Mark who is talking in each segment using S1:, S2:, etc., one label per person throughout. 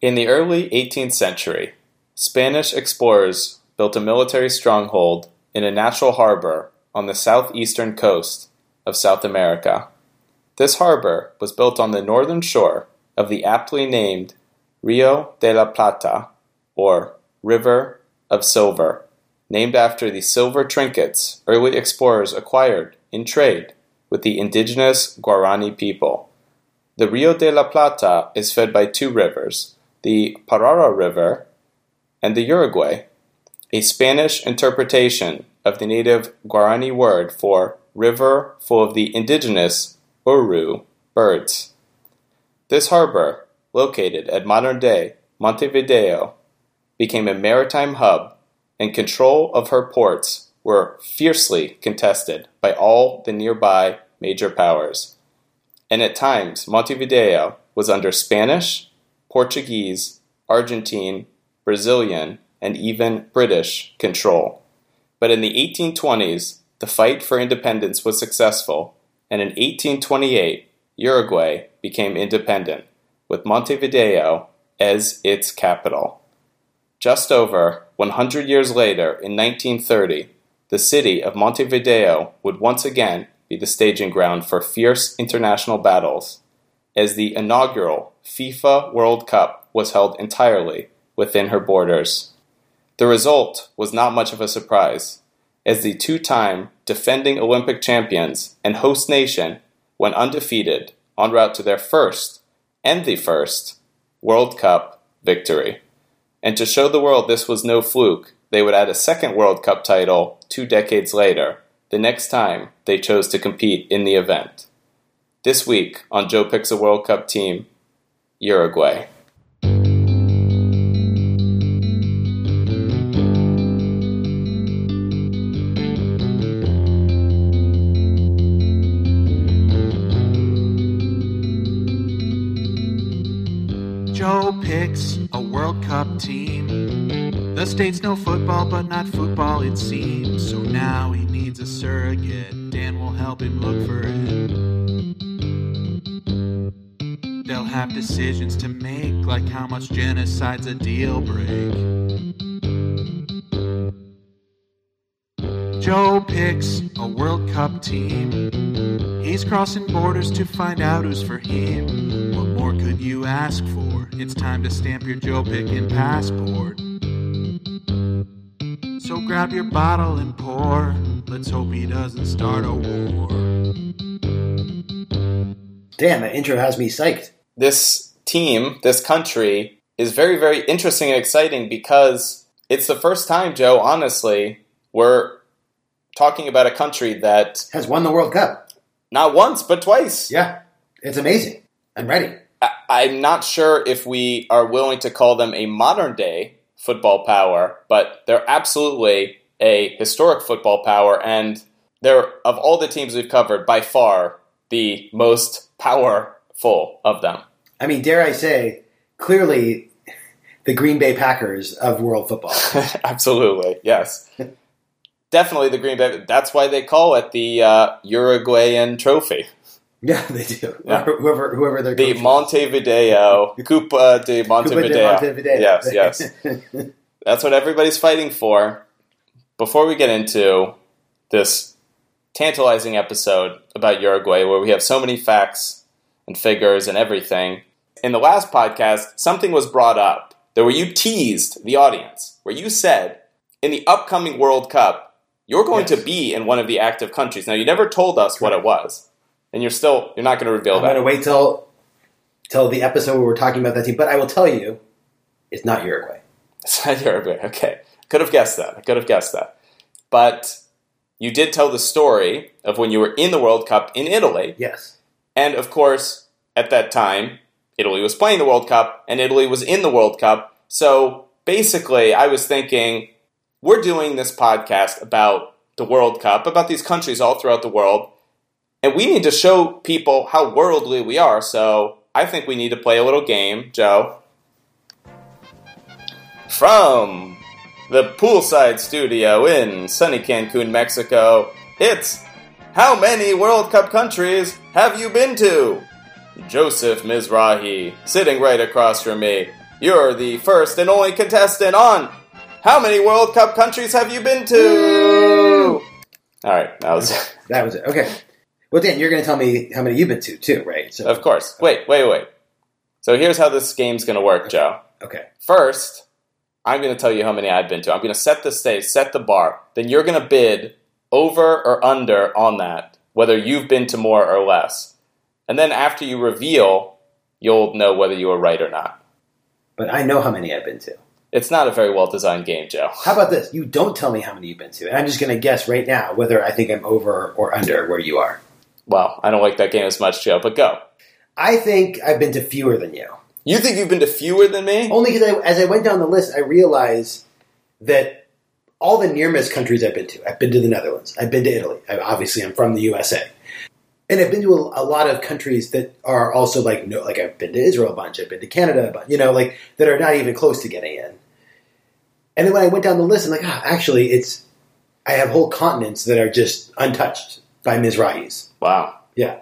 S1: In the early 18th century, Spanish explorers built a military stronghold in a natural harbor on the southeastern coast of South America. This harbor was built on the northern shore of the aptly named Rio de la Plata, or River of Silver, named after the silver trinkets early explorers acquired in trade with the indigenous Guarani people. The Rio de la Plata is fed by two rivers, the Paraná River and the Uruguay, a Spanish interpretation of the native Guarani word for river full of the indigenous Uru birds. This harbor, located at modern day Montevideo, became a maritime hub, and control of her ports were fiercely contested by all the nearby major powers. And at times, Montevideo was under Spanish, Portuguese, Argentine, Brazilian, and even British control. But in the 1820s, the fight for independence was successful, and in 1828, Uruguay became independent, with Montevideo as its capital. Just over 100 years later, in 1930, the city of Montevideo would once again be the staging ground for fierce international battles, as the inaugural FIFA World Cup was held entirely within her borders. The result was not much of a surprise, as the two time defending Olympic champions and host nation went undefeated en route to their first and the first World Cup victory. And to show the world this was no fluke, they would add a second World Cup title two decades later, the next time they chose to compete in the event. This week on Joe Picks a World Cup Team, Uruguay.
S2: Joe picks a World Cup team. The states no football, but not football, it seems. So now he needs a surrogate. Dan will help him look for it. Have decisions to make, like how much genocide's a deal break. Joe picks a World Cup team. He's crossing borders to find out who's for him. What more could you ask for? It's time to stamp your Joe picking passport. So grab your bottle and pour. Let's hope he doesn't start a war.
S3: Damn, that intro has me psyched.
S1: This team, this country, is very, very interesting and exciting because it's the first time, Joe, honestly, we're talking about a country that
S3: Has won the World Cup.
S1: not once, but twice.
S3: Yeah, it's amazing. I'm ready.
S1: I- I'm not sure if we are willing to call them a modern day football power, but they're absolutely a historic football power, and they're, of all the teams we've covered, by far the most powerful of them.
S3: I mean, dare I say, clearly the Green Bay Packers of world football.
S1: absolutely, yes. Definitely the Green Bay. That's why they call it the uh, Uruguayan Trophy.
S3: yeah, they do.
S1: Yeah.
S3: Whoever, whoever they're
S1: The Montevideo, Copa de Montevideo.
S3: Montevideo.
S1: Yes, yes. That's what everybody's fighting for. Before we get into this tantalizing episode about Uruguay, where we have so many facts and figures and everything, in the last podcast, something was brought up that where you teased the audience, where you said, in the upcoming World Cup, you're going
S3: Yes.
S1: to be in one of the active countries. Now, you never told us what it was, and you're still you're not going to reveal that.
S3: I'm going to wait till till the episode where we're talking about that team, but I will tell you, it's not Uruguay.
S1: It's not Uruguay. Okay. Could have guessed that. I could have guessed that. But you did tell the story of when you were in the World Cup in Italy.
S3: Yes.
S1: And of course, at that time, Italy was playing the World Cup and Italy was in the World Cup. So basically, I was thinking, we're doing this podcast about the World Cup, about these countries all throughout the world, and we need to show people how worldly we are. So I think we need to play a little game, Joe. From the poolside studio in sunny Cancun, Mexico, it's How many World Cup countries have you been to? Joseph Mizrahi, sitting right across from me. You're the first and only contestant on How many World Cup countries have you been to? All right, that was
S3: That was it. Okay. Well, Dan, you're going to tell me how many you've been to too, right? So,
S1: Of course. Wait, wait, wait. So here's how this game's going to work, Joe.
S3: okay.
S1: First, I'm going to tell you how many I've been to. I'm going to set the stage, set the bar. Then you're going to bid over or under on that, whether you've been to more or less. And then after you reveal, you'll know whether you were right or not.
S3: But I know how many I've been to.
S1: It's not a very well designed game, Joe.
S3: How about this? You don't tell me how many you've been to, and I'm just going to guess right now whether I think I'm over or under where you are.
S1: Well, I don't like that game as much, Joe, but go.
S3: I think I've been to fewer than you.
S1: You think you've been to fewer than me?
S3: Only because I, as I went down the list, I realized that all the near miss countries I've been to, I've been to the Netherlands, I've been to Italy. I, obviously, I'm from the USA, and I've been to a, a lot of countries that are also like no, like I've been to Israel a bunch, I've been to Canada, a bunch, you know, like that are not even close to getting in. And then when I went down the list, I'm like, ah, actually, it's I have whole continents that are just untouched by Mizrahis.
S1: Wow.
S3: Yeah,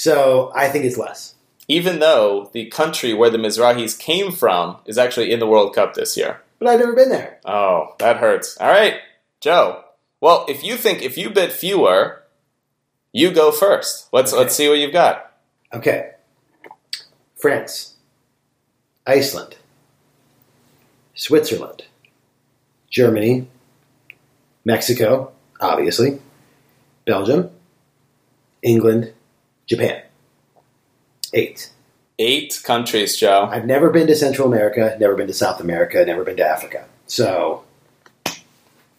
S3: so I think it's less.
S1: Even though the country where the Mizrahis came from is actually in the World Cup this year.
S3: But I've never been there.
S1: Oh, that hurts. All right, Joe. Well, if you think if you bid fewer, you go first. Let's
S3: Okay.
S1: let's see what you've got.
S3: Okay. France, Iceland, Switzerland, Germany, Mexico, obviously, Belgium, England, Japan. Eight.
S1: Eight countries, Joe.
S3: I've never been to Central America, never been to South America, never been to Africa. So,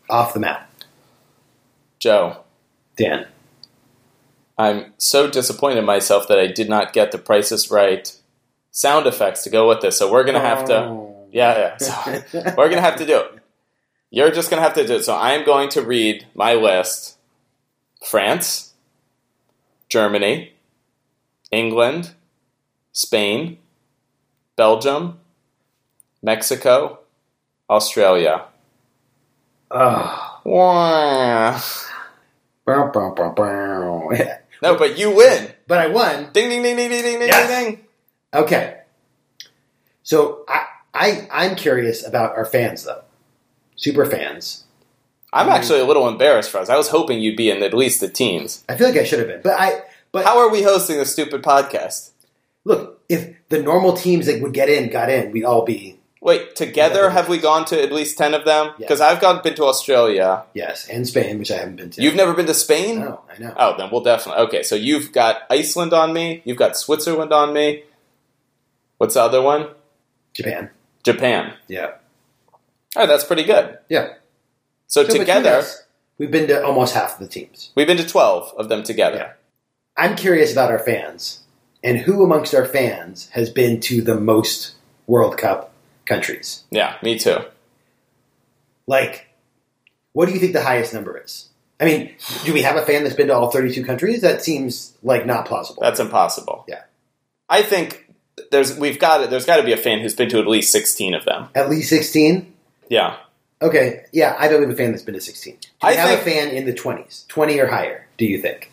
S3: off the map.
S1: Joe,
S3: Dan.
S1: I'm so disappointed in myself that I did not get the prices right sound effects to go with this. So we're gonna have to. Oh. Yeah, yeah. So we're gonna have to do it. You're just gonna have to do it. So I am going to read my list: France, Germany, England, Spain, Belgium, Mexico, Australia.
S3: Oh.
S1: Wah.
S3: Bow, bow, bow, bow.
S1: No, but you win.
S3: but I won.
S1: Ding ding ding ding ding ding ding
S3: Yes.
S1: ding. ding.
S3: Okay. So I, I I'm curious about our fans though. Super fans.
S1: I'm actually a little embarrassed for us. I was hoping you'd be in at least the teens.
S3: I feel like I should have been. But I but
S1: How are we hosting a stupid podcast?
S3: look, if the normal teams that would get in got in, we'd all be
S1: Wait, together have we gone to at least ten of them? Because I've gone been to Australia.
S3: yes, and Spain, which I haven't been to.
S1: You've never been to Spain?
S3: No, I know.
S1: Oh, then we'll definitely. Okay, so you've got Iceland on me. You've got Switzerland on me. What's the other one?
S3: Japan.
S1: Japan.
S3: Yeah.
S1: Oh, that's pretty good.
S3: Yeah.
S1: So,
S3: So
S1: together,
S3: we've been to almost half of the teams.
S1: we've been to twelve of them together.
S3: Yeah. I'm curious about our fans and who amongst our fans has been to the most World Cup countries.
S1: Yeah, me too.
S3: Like, what do you think the highest number is? I mean, do we have a fan that's been to all 32 countries? That seems like not plausible.
S1: That's impossible.
S3: Yeah.
S1: I think there's we've got it there's got to be a fan who's been to at least sixteen of them.
S3: At least 16?
S1: Yeah.
S3: Okay, yeah, I don't have a fan that's been to 16. Do we
S1: I
S3: have a fan in the 20s? 20 or higher, do you think?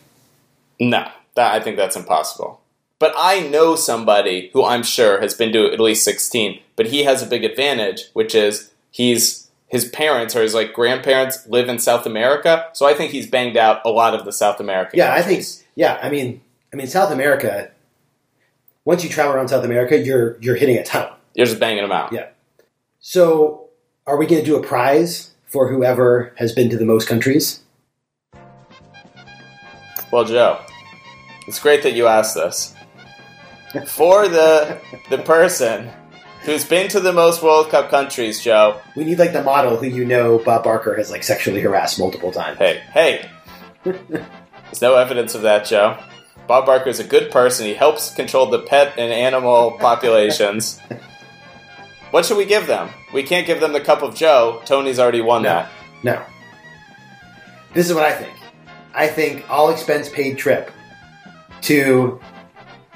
S1: No, that I think that's impossible. But I know somebody who I'm sure has been to at least 16, but he has a big advantage, which is he's his parents or his like grandparents live in South America, so I think he's banged out a lot of the South American.
S3: Yeah, I think, yeah, I mean, I mean, South America, once you travel around South America, you're, you're hitting a ton.
S1: you're just banging them out.
S3: Yeah. So, are we going to do a prize for whoever has been to the most countries?
S1: Well, Joe, it's great that you asked this. For the the person who's been to the most World Cup countries, Joe.
S3: We need like the model who you know Bob Barker has like sexually harassed multiple times.
S1: Hey, hey. There's no evidence of that, Joe. Bob Barker is a good person. He helps control the pet and animal populations. What should we give them? We can't give them the cup of Joe. Tony's already won
S3: No.
S1: that.
S3: No. This is what I think. I think all expense paid trip to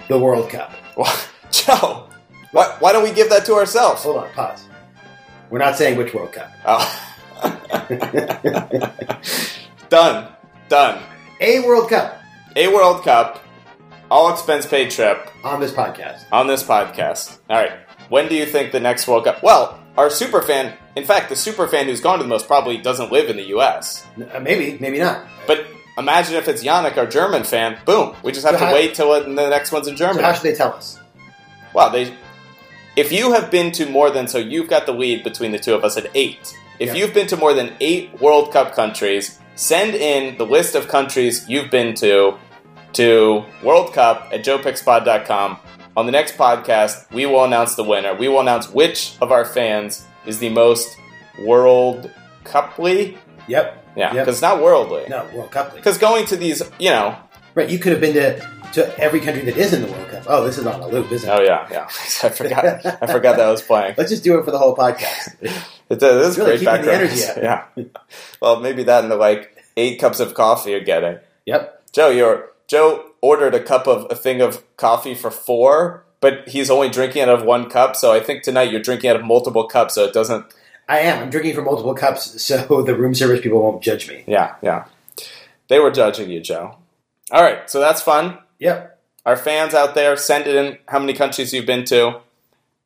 S3: the World Cup.
S1: Joe, why, why don't we give that to ourselves?
S3: Hold on, pause. We're not saying which World Cup.
S1: Oh. Done. Done.
S3: A World Cup
S1: A World Cup, all expense paid trip
S3: on this podcast.
S1: on this podcast. All right. when do you think the next World Cup? Well, our super fan, in fact, the super fan who's gone to the most probably doesn't live in the U.S.
S3: Uh, maybe, maybe not.
S1: But imagine if it's Yannick, our German fan. Boom, we just have
S3: So
S1: to wait till it, the next one's in
S3: So
S1: Germany.
S3: how should they tell us?
S1: Well, they. If you have been to more than so, you've got the lead between the two of us at eight. If
S3: Yeah.
S1: you've been to more than eight World Cup countries, send in the list of countries you've been to to World Cup at joepickspod.com. On the next podcast, we will announce the winner. We will announce which of our fans is the most World Cuply.
S3: Yep.
S1: Yeah,
S3: Yep.
S1: because it's not worldly.
S3: No, World Cup.
S1: Because going to these, you know,
S3: Right, you could have been to, to every country that is in the World Cup. Oh, this is on a loop, isn't it?
S1: oh yeah, yeah, I forgot, I forgot that I was playing.
S3: Let's just do it for the whole podcast.
S1: It does. It is
S3: Really
S1: great background.
S3: energy.
S1: Yeah. Well, maybe that and the like eight cups of coffee you're getting.
S3: yep.
S1: Joe, you're Joe ordered a cup of a thing of coffee for four, but he's only drinking out of one cup. So I think tonight you're drinking out of multiple cups, so it doesn't.
S3: I am. I'm drinking from multiple cups, so the room service people won't judge me.
S1: Yeah, yeah. They were judging you, Joe. All right, so that's fun.
S3: Yep.
S1: Our fans out there, send it in. How many countries you've been to?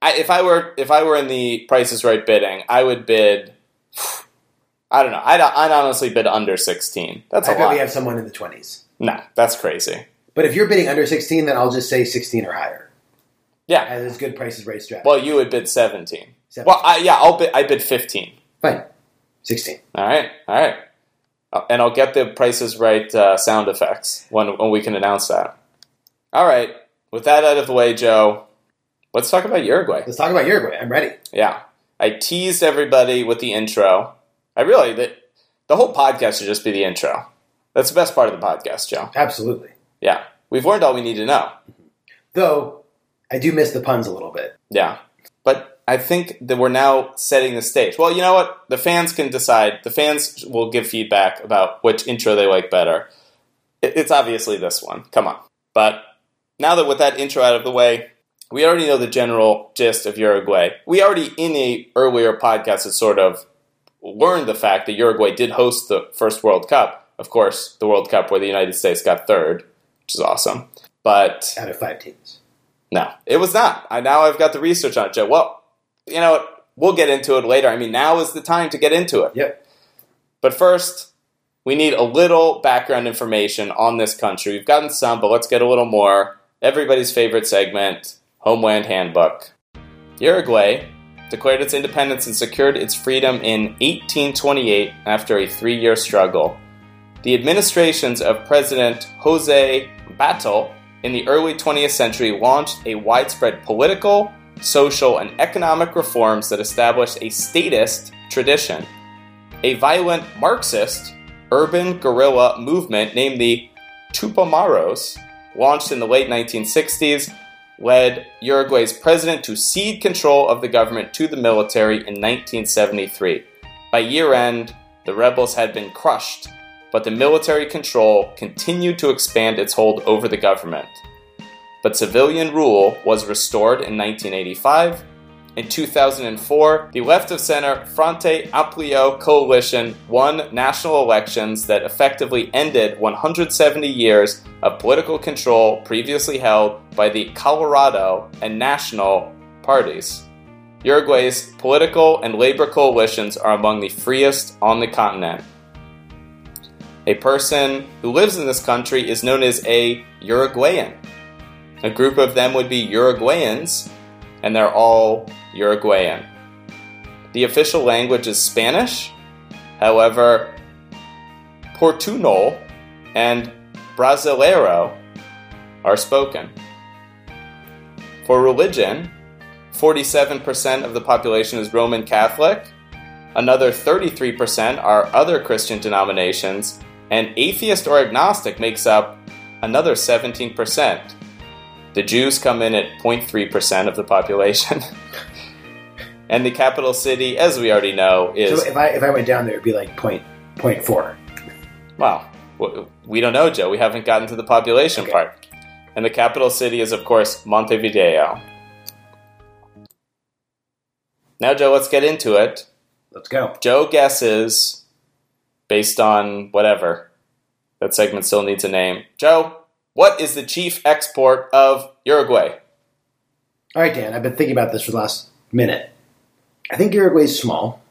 S1: I, if I were if I were in the Price is Right bidding, I would bid. I don't know. I'd, I'd honestly bid under sixteen. That's a
S3: I bet
S1: lot.
S3: we have someone in the 20s.
S1: No, that's crazy.
S3: But if you're bidding under 16, then I'll just say 16 or higher.
S1: Yeah.
S3: As good prices right strategy.
S1: Well, you would bid seventeen.
S3: 17.
S1: Well, I, yeah, I'll bid. I bid fifteen.
S3: Fine. 16.
S1: All right, all right, Uh, and I'll get the prices right uh, sound effects when when we can announce that. All right. With that out of the way, Joe, let's talk about Uruguay.
S3: Let's talk about Uruguay. I'm ready.
S1: Yeah, I teased everybody with the intro. I really that the whole podcast should just be the intro. That's the best part of the podcast, Joe.
S3: Absolutely.
S1: Yeah, we've learned all we need to know.
S3: Though, I do miss the puns a little bit.
S1: Yeah. I think that we're now setting the stage. Well, you know what? The fans can decide. The fans will give feedback about which intro they like better. It's obviously this one. Come on. But now that with that intro out of the way, we already know the general gist of Uruguay. We already, in a earlier podcast, had sort of learned the fact that Uruguay did host the first World Cup. Of course, the World Cup where the United States got third, which is awesome. But
S3: Out of five teams.
S1: no, it was not. I now I've got the research on it, Joe. Well, you know, what? we'll get into it later. I mean, now is the time to get into it.
S3: Yep.
S1: But first, we need a little background information on this country. We've gotten some, but let's get a little more. Everybody's favorite segment, Homeland Handbook. Uruguay declared its independence and secured its freedom in 1828 after a three year struggle. The administrations of President Jose Batlle in the early 20th century launched a widespread political, social, and economic reforms that established a statist tradition. A violent Marxist urban guerrilla movement named the Tupamaros, launched in the late 1960s, led Uruguay's president to cede control of the government to the military in 1973. By year end, the rebels had been crushed, but the military control continued to expand its hold over the government. But civilian rule was restored in 1985. In 2004, the left of center Frente Amplio coalition won national elections that effectively ended 170 years of political control previously held by the Colorado and National parties. Uruguay's political and labor coalitions are among the freest on the continent. A person who lives in this country is known as a Uruguayan. A group of them would be Uruguayans, and they're all Uruguayan. The official language is Spanish, however, Portuñol and Brasileiro are spoken. For religion, 47% of the population is Roman Catholic, another 33% are other Christian denominations, and atheist or agnostic makes up another 17%. The Jews come in at 0.3% of the population. and the capital city, as we already know, is.
S3: So if I if I went down there, it'd be like point point four.
S1: Well, we don't know, Joe. We haven't gotten to the population
S3: Okay.
S1: part. And the capital city is, of course, Montevideo. Now, Joe, let's get into it.
S3: Let's go.
S1: Joe guesses based on whatever. That segment still needs a name. Joe, what is the chief export of Uruguay?
S3: All right, Dan, I've been thinking about this for the last minute. I think Uruguay is small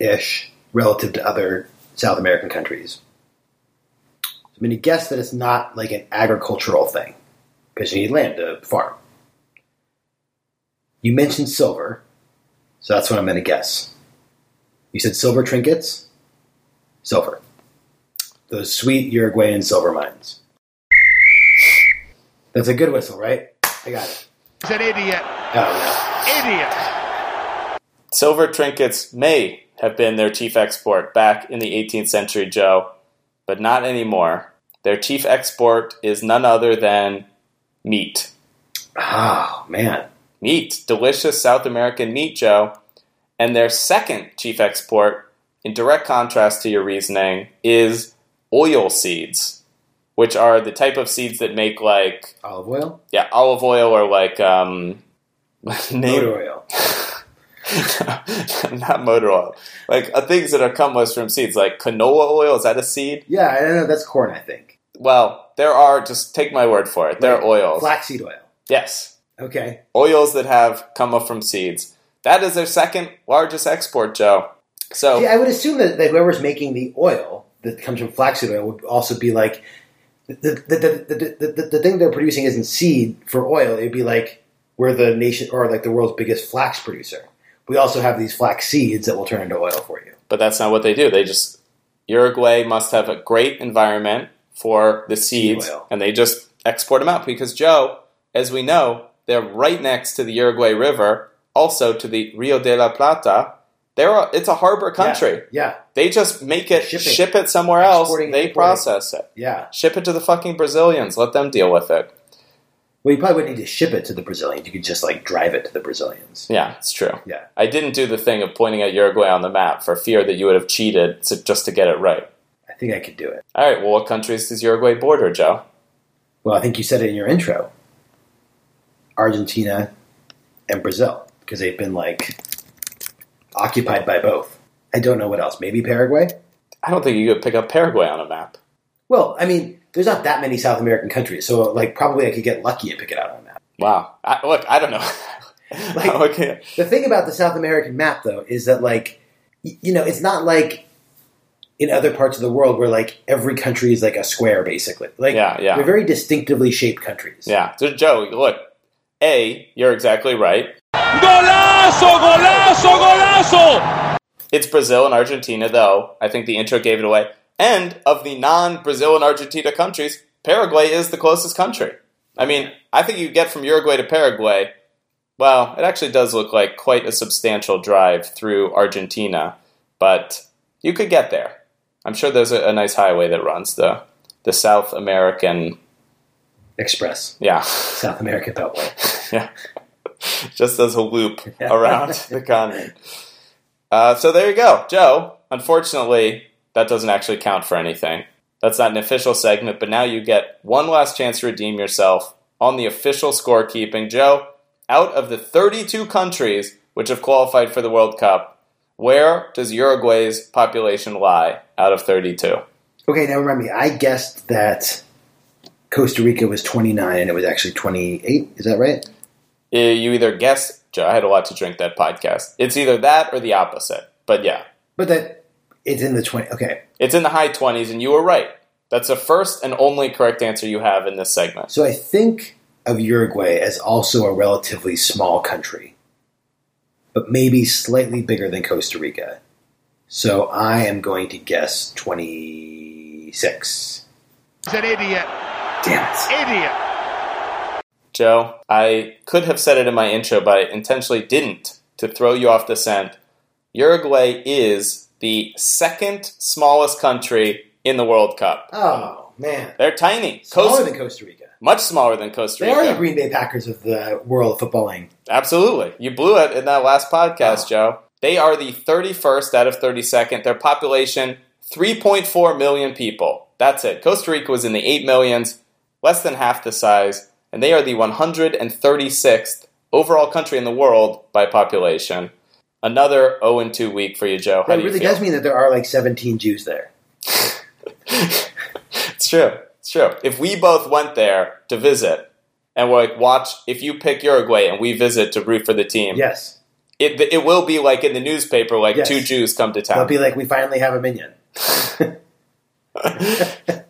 S3: ish relative to other South American countries. I'm going to guess that it's not like an agricultural thing because you need land to farm. You mentioned silver, so that's what I'm going to guess. You said silver trinkets? Silver. Those sweet Uruguayan silver mines. That's a good whistle, right? I got it.
S2: He's an idiot.
S3: Oh,
S2: Idiot.
S1: Silver trinkets may have been their chief export back in the 18th century, Joe, but not anymore. Their chief export is none other than meat.
S3: Oh, man.
S1: Meat, delicious South American meat, Joe. And their second chief export, in direct contrast to your reasoning, is oil seeds, which are the type of seeds that make like
S3: Olive oil?
S1: yeah olive oil or like um name
S3: Motor oil.
S1: not motor oil like uh, things that are come from seeds like canola oil is that a seed
S3: Yeah, I don't know. That's corn, I think.
S1: well there are just take my word for it there are oils
S3: Flaxseed oil.
S1: yes
S3: Okay.
S1: oils that have come up from seeds that is their second largest export joe so
S3: See, I would assume that, that whoever's making the oil that comes from flaxseed oil would also be like the the, the, the, the, thing they're producing isn't seed for oil. It'd be like we're the nation or like the world's biggest flax producer. We also have these flax seeds that will turn into oil for you.
S1: but that's not what they do they just uruguay must have a great environment for the seeds
S3: oil.
S1: and they just export them out because joe as we know they're right next to the uruguay river also to the rio de la plata they're a, it's a harbor country
S3: Yeah.
S1: they just make it
S3: Shipping.
S1: ship it somewhere else they process it
S3: Yeah.
S1: ship it to the fucking brazilians let them deal with it
S3: Well, you probably wouldn't need to ship it to the Brazilians. You could just like drive it to the Brazilians.
S1: yeah it's true
S3: Yeah.
S1: i didn't do the thing of pointing at uruguay on the map for fear that you would have cheated to, just to get it right
S3: I think I could do it.
S1: all right well what countries does uruguay border joe
S3: Well, I think you said it in your intro. Argentina and Brazil because they've been like occupied by both. I don't know what else. Maybe Paraguay.
S1: I don't think you could pick up Paraguay on a map.
S3: Well, I mean, there's not that many South American countries, so like probably I could get lucky and pick it out on a map.
S1: Wow. I, look, I don't know.
S3: Like-
S1: okay.
S3: The thing about the South American map, though, is that like you know, it's not like in other parts of the world where like every country is like a square, basically. Like
S1: Yeah, yeah.
S3: they're very distinctively shaped countries.
S1: Yeah. So, Joe, look. A, you're exactly right.
S4: Golazo, golazo, golazo!
S1: It's Brazil and Argentina, though. I think the intro gave it away. And of the non Brazil and Argentina countries, Paraguay is the closest country. I mean, I think you get from Uruguay to Paraguay, well, it actually does look like quite a substantial drive through Argentina, but you could get there. I'm sure there's a, a nice highway that runs the the South American,
S3: Express
S1: yeah,
S3: South American Beltway.
S1: yeah, just as a loop
S3: Yeah.
S1: around the continent. Uh, so there you go, Joe. Unfortunately, that doesn't actually count for anything. That's not an official segment, but now you get one last chance to redeem yourself on the official scorekeeping. Joe, out of the 32 countries which have qualified for the World Cup, where does Uruguay's population lie out of 32?
S3: Okay, now remember me. I guessed that Costa Rica was 29 and it was actually 28. Is that right?
S1: Uh, You either guessed, I had a lot to drink that podcast. It's either that or the opposite. But yeah,
S3: But that it's in the 20. Okay,
S1: it's in the high 20s, and you were right. That's the first and only correct answer you have in this segment.
S3: so I think of Uruguay as also a relatively small country, but maybe slightly bigger than Costa Rica. So I am going to guess 26.
S2: He's an idiot.
S3: Damn it.
S2: Idiot.
S1: Joe, I could have said it in my intro, but I intentionally didn't to throw you off the scent. Uruguay is the second smallest country in the World Cup.
S3: Oh, man.
S1: They're tiny.
S3: Smaller
S1: Costa-
S3: than Costa Rica.
S1: much smaller than Costa
S3: They
S1: Rica.
S3: are the Green Bay Packers of the world of footballing.
S1: Absolutely. You blew it in that last podcast,
S3: Oh.
S1: Joe. They are the 31st out of 32nd. Their population, 3.4 million people. That's it. Costa Rica was in the 8 millions, less than half the size, and they are the 136th overall country in the world by population. Another 0 and 2 week for you, Joe. How
S3: That
S1: do you
S3: really
S1: feel?
S3: does mean that there are like 17 Jews there.
S1: it's true. It's true. If we both went there to visit, and we're like, watch if you pick Uruguay and we visit to root for the team.
S3: Yes.
S1: It it will be like in the newspaper, like
S3: Yes.
S1: two Jews come to town.
S3: It'll be like, we finally have a minyan.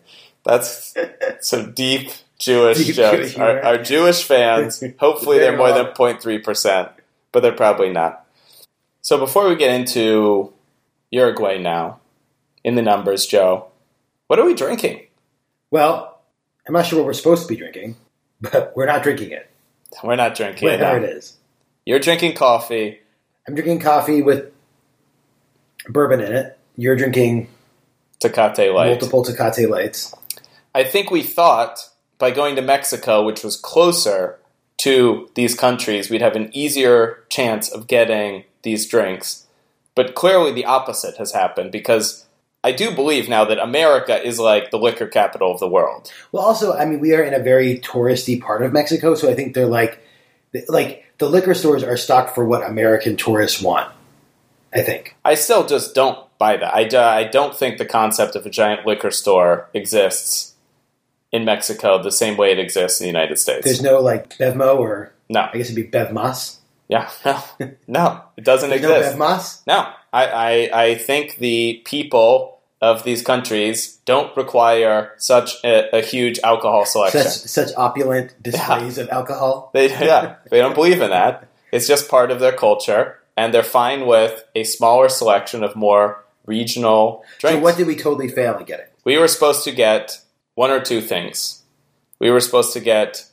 S1: That's some deep Jewish
S3: Deep
S1: jokes. Our, our Jewish fans, hopefully they're
S3: They're
S1: more than 0.3%, but they're probably not. So before we get into Uruguay now, in the numbers, Joe, what are we drinking?
S3: Well, I'm not sure what we're supposed to be drinking, but we're not drinking it.
S1: We're not drinking it.
S3: Whatever it is.
S1: You're drinking coffee.
S3: I'm drinking coffee with bourbon in it. You're drinking
S1: Tecate Light.
S3: multiple Tecate lights.
S1: I think we thought by going to Mexico, which was closer to these countries, we'd have an easier chance of getting these drinks. But clearly, the opposite has happened because I do believe now that America is like the liquor capital of the world.
S3: Well, also, I mean, we are in a very touristy part of Mexico, so I think they're like, like the liquor stores are stocked for what American tourists want. I think.
S1: I still just don't buy that. I, do- I don't think the concept of a giant liquor store exists in Mexico the same way it exists in the United States.
S3: There's no like Bevmo or
S1: no.
S3: I guess it'd be Bevmas.
S1: Yeah. No. No. It doesn't
S3: There's no
S1: exist.
S3: Bevmas.
S1: No, I, I, I think the people of these countries don't require such a, a huge alcohol selection.
S3: Such such opulent displays of alcohol.
S1: They, yeah, they don't believe in that. It's just part of their culture, and they're fine with a smaller selection of more regional drinks.
S3: So what did we totally fail at getting?
S1: we were supposed to get one or two things. We were supposed to get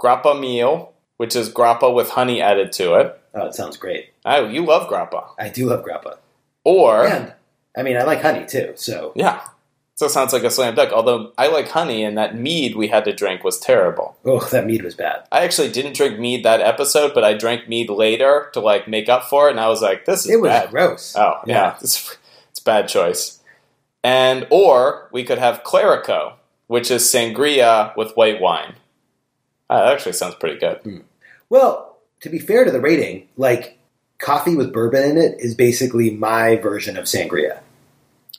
S1: grappamiel, which is grappa with honey added to it.
S3: Oh, it sounds great.
S1: Oh, you love grappa.
S3: I do love grappa,
S1: Or
S3: and I mean, I like honey too. So
S1: Yeah. So it sounds like a slam dunk. Although I like honey, and that mead we had to drink was terrible.
S3: oh, that mead was bad.
S1: I actually didn't drink mead that episode, but I drank mead later to like make up for it, and I was like, "This is
S3: It was
S1: bad."
S3: gross.
S1: Oh yeah, It's, it's a bad choice. And or we could have clerico, which is sangria with white wine. Ah, that actually sounds pretty good.
S3: Well, to be fair to the rating, like coffee with bourbon in it is basically my version of sangria.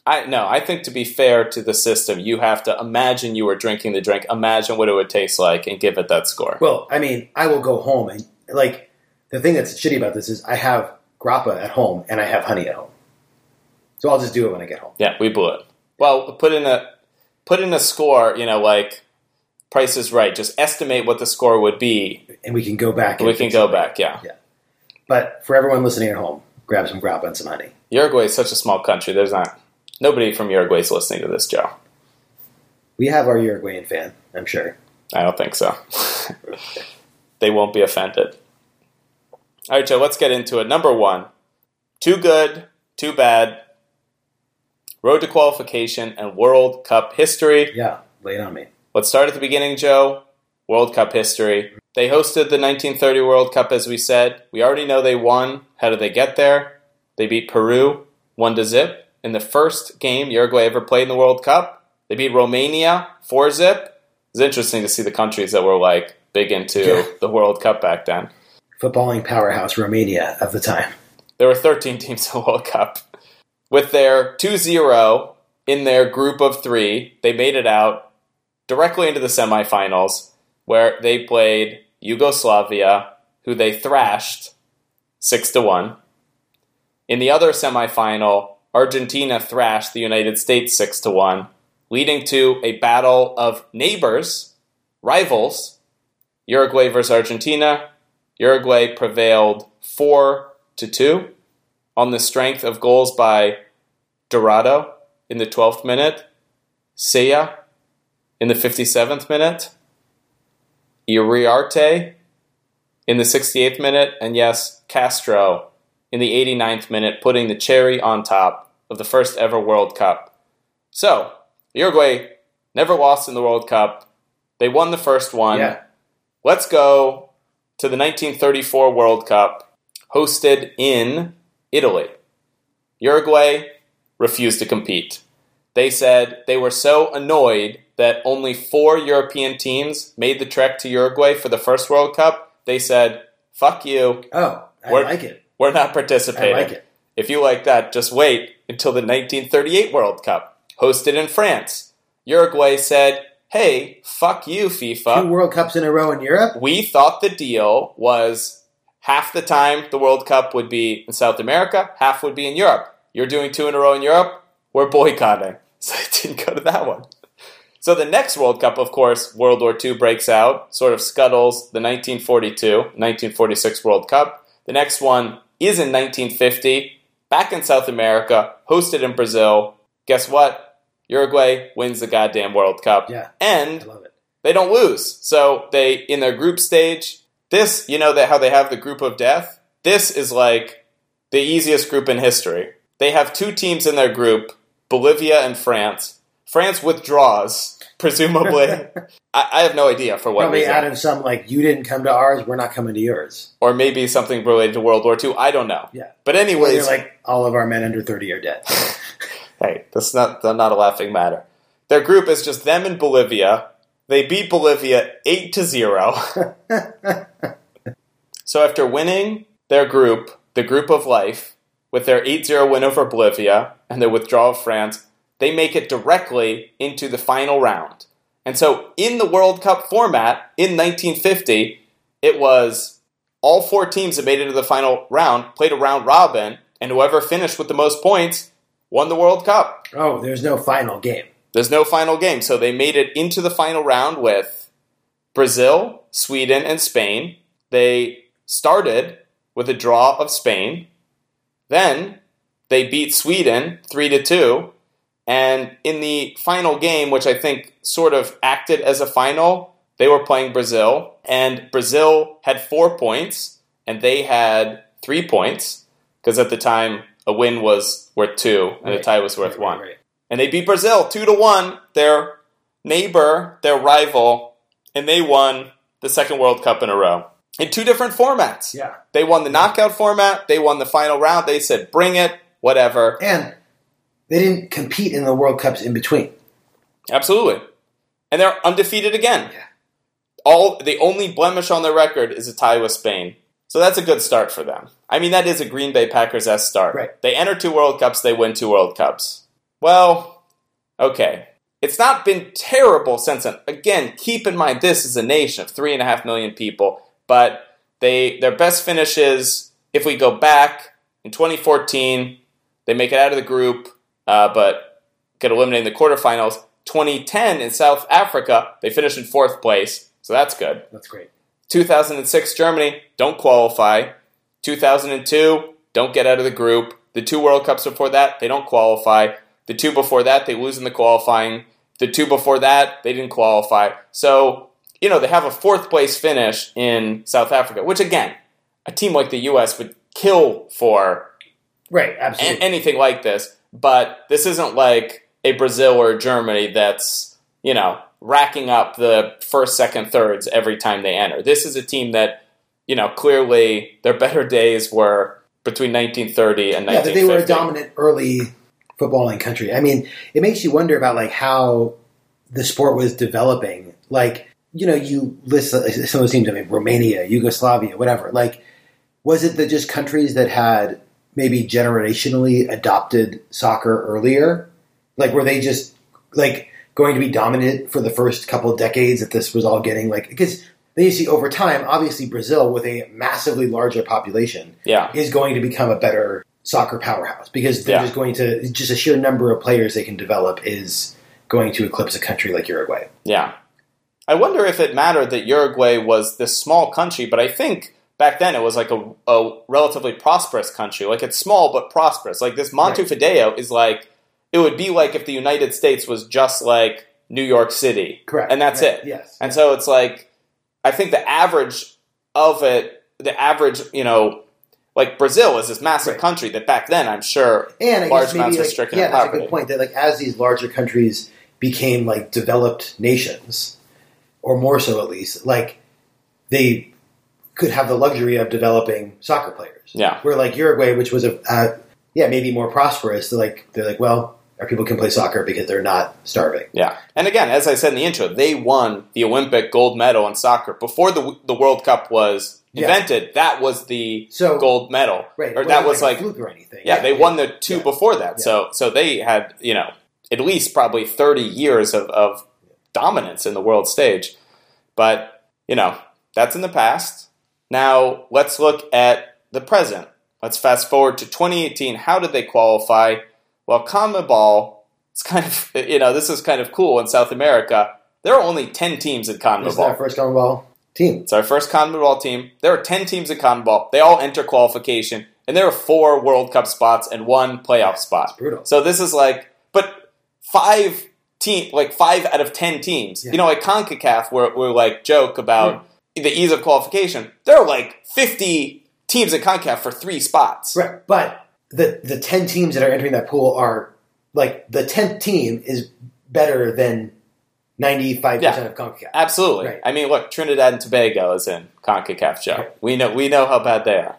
S1: I no, I think to be fair to the system, you have to imagine you were drinking the drink, imagine what it would taste like, and give it that score.
S3: Well, I mean, I will go home and like the thing that's shitty about this is I have grappa at home and I have honey at home. So I'll just do it when I get home.
S1: Yeah, we blew it. Well, put in a put in a score. You know, like Price is Right. Just estimate what the score would be.
S3: And we can go back and
S1: We can go
S3: it.
S1: back. Yeah,
S3: But for everyone listening at home, grab some grappa and some honey.
S1: Uruguay is such a small country. There's not nobody from Uruguay is listening to this, Joe.
S3: We have our Uruguayan fan, I'm sure.
S1: I don't think so. they won't be offended. All right, Joe. Let's get into it. Number one, too good, too bad. Road to qualification and World Cup history.
S3: Yeah, lay it on me.
S1: Let's start at the beginning, Joe. World Cup history. They hosted the 1930 World Cup, as we said. We already know they won. How did they get there? They beat Peru, one to zip in the first game Uruguay ever played in the World Cup. They beat Romania, four zip. It's interesting to see the countries that were like big into
S3: Yeah.
S1: the World Cup back then.
S3: Footballing powerhouse Romania of the time.
S1: There were 13 teams in the World Cup. With their 2 0 in their group of three, they made it out directly into the semifinals, where they played Yugoslavia, who they thrashed 6 to 1. In the other semifinal, Argentina thrashed the United States 6 to 1, leading to a battle of neighbors, rivals, Uruguay versus Argentina. Uruguay prevailed 4 to 2 on the strength of goals by Dorado in the 12th minute, Cea in the 57th minute, Iriarte in the 68th minute, and yes, Castro in the 89th minute, putting the cherry on top of the first ever World Cup. So, Uruguay never lost in the World Cup. They won the first one.
S3: Yeah.
S1: Let's go to the 1934 World Cup, hosted in Italy. Uruguay refused to compete. They said they were so annoyed that only four European teams made the trek to Uruguay for the first World Cup. They said, fuck you,
S3: Oh, I
S1: We're-
S3: like it.
S1: we're not
S3: I
S1: participating.
S3: like it.
S1: If you like that, just wait until the 1938 World Cup, hosted in France. Uruguay said, hey, fuck you, FIFA.
S3: Two World Cups in a row in Europe.
S1: We thought the deal was half the time the World Cup would be in South America, half would be in Europe. You're doing two in a row in Europe, we're boycotting. So I didn't go to that one. So the next World Cup, of course, World War II breaks out, sort of scuttles the 1942, 1946 World Cup. The next one is in 1950, back in South America, hosted in Brazil. Guess what? Uruguay wins the goddamn World Cup.
S3: Yeah.
S1: And
S3: I love it.
S1: they don't lose. So they in their group stage, this, you know that how they have the group of death? This is like the easiest group in history. They have two teams in their group, Bolivia and France. France withdraws, presumably. I, I have no idea for what
S3: Probably
S1: reason.
S3: of some like you didn't come to ours, we're not coming to yours.
S1: or maybe something related to World War II. I don't know.
S3: Yeah.
S1: But anyways,
S3: like all of our men under thirty are dead.
S1: Hey, that's not that's not a laughing matter. Their group is just them and Bolivia. They beat Bolivia eight to zero. So after winning their group, the group of life, with their 8-0 win over Bolivia and their withdrawal of France, they make it directly into the final round. And so in the World Cup format in 1950, it was all four teams that made it to the final round played a round robin, and whoever finished with the most points won the World Cup.
S3: oh, there's no final game.
S1: There's no final game, so they made it into the final round with Brazil, Sweden, and Spain. They started with a draw of Spain. Then they beat Sweden 3 to 2, and in the final game, which I think sort of acted as a final, they were playing Brazil, and Brazil had 4 points and they had 3 points. Because at the time a win was worth 2 and a tie was worth
S3: Right,
S1: 1
S3: right, right.
S1: and they beat Brazil two to one, their neighbor, their rival, and they won the second World Cup in a row in two different formats.
S3: Yeah.
S1: They won the knockout format. They won the final round. They said, "Bring it, whatever."
S3: And they didn't compete in the World Cups in between.
S1: Absolutely, and they're undefeated again.
S3: Yeah.
S1: All the only blemish on their record is a tie with Spain. So that's a good start for them. I mean, that is a Green Bay Packers s start.
S3: Right.
S1: They enter two World Cups. They win two World Cups. Well, okay. It's not been terrible since then. Again, keep in mind this is a nation of three and a half million people, but they their best finishes. If we go back in 2014, they make it out of the group, uh, but get eliminated in the quarterfinals. 2010 in South Africa, they finish in fourth place, so that's good.
S3: That's great.
S1: 2006 Germany don't qualify. 2002 don't get out of the group. The two World Cups before that they don't qualify. The two before that they lose in the qualifying. The two before that they didn't qualify. So you know they have a fourth place finish in South Africa, which again, a team like the U.S. would kill for
S3: Right, absolutely.
S1: anything like this. But this isn't like a Brazil or Germany that's you know racking up the first, second, thirds every time they enter. This is a team that you know clearly their better days were between 1930 and
S3: yeah, they were a dominant early footballing country. I mean, it makes you wonder about like how the sport was developing. Like, you know, you list uh, some of those teams. I mean, Romania, Yugoslavia, whatever. Like, was it that just countries that had maybe generationally adopted soccer earlier? Like, were they just like going to be dominant for the first couple of decades? That this was all getting like because. Then you see over time, obviously Brazil with a massively larger population
S1: Yeah,
S3: is going to become a better soccer powerhouse because they're
S1: Yeah.
S3: just going to just a sheer number of players they can develop is going to eclipse a country like Uruguay.
S1: yeah. I wonder if it mattered that Uruguay was this small country, but I think back then it was like a, a relatively prosperous country. Like it's small but prosperous. Like this Montevideo is like it would be like if the United States was just like New York City,
S3: Correct.
S1: and that's
S3: Right.
S1: it.
S3: Yes.
S1: And so it's like, I think the average of it, the average, you know, like Brazil is this massive
S3: Right.
S1: country that back then I'm sure
S3: and I
S1: large amounts of
S3: like,
S1: stricken
S3: yeah, that's a good point. That like as these larger countries became like developed nations, or more so at least, like they could have the luxury of developing soccer players.
S1: Yeah.
S3: Where like Uruguay, which was a uh, yeah maybe more prosperous, they're like they're like well our people can play soccer because they're not starving.
S1: Yeah, and again, as I said in the intro, they won the Olympic gold medal in soccer before the the World Cup was
S3: Yeah.
S1: invented. That was the
S3: So
S1: gold medal,
S3: right,
S1: or that
S3: wasn't like,
S1: like
S3: or anything.
S1: yeah, they won the two
S3: Yeah.
S1: before that.
S3: Yeah.
S1: So so they had you know at least probably thirty years of, of dominance in the world stage. But, you know, that's in the past. Now, let's look at the present. Let's fast forward to 2018. How did they qualify? Well, CONMEBOL, it's kind of, you know, this is kind of cool in South America. There are only 10 teams in
S3: This is our
S1: CONMEBOL.
S3: first CONMEBOL team.
S1: It's our first CONMEBOL team. There are 10 teams in CONMEBOL. They all enter qualification, and there are four World Cup spots and one playoff spot.
S3: brutal.
S1: So this is like, but five team, like five out of 10 teams.
S3: Yeah.
S1: You know, like CONCACAF, where we like joke about hmm. the ease of qualification. There are like 50 teams in CONCACAF for three spots.
S3: Right, but the the ten teams that are entering that pool are like the tenth team is better than ninety five percent of Concacaf.
S1: Absolutely.
S3: Right.
S1: I mean, look, Trinidad and Tobago is in CONCACAF, Joe.
S3: Right.
S1: We know we know how bad they are.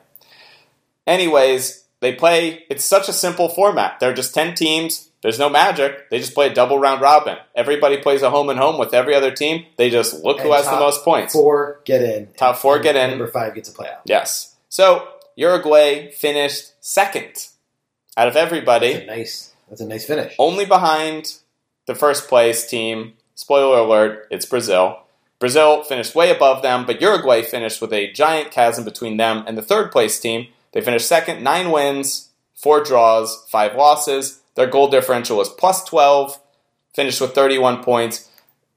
S1: Anyways, they play. It's such a simple format. They're just ten teams. There's no magic. They just play a double round robin. Everybody plays a home and home with every other team. They just look who has the most points.
S3: Four get in.
S1: Top four get in.
S3: Number five gets a playoff.
S1: Yes. So Uruguay finished second out of
S3: That's a
S1: everybody,
S3: nice. That's a nice finish.
S1: only behind the first place team. Spoiler alert: it's Brazil. Brazil finished way above them, but Uruguay finished with a giant chasm between them and the third place team. They finished second, nine wins, four draws, five losses. Their goal differential was plus 12, finished with 31 points.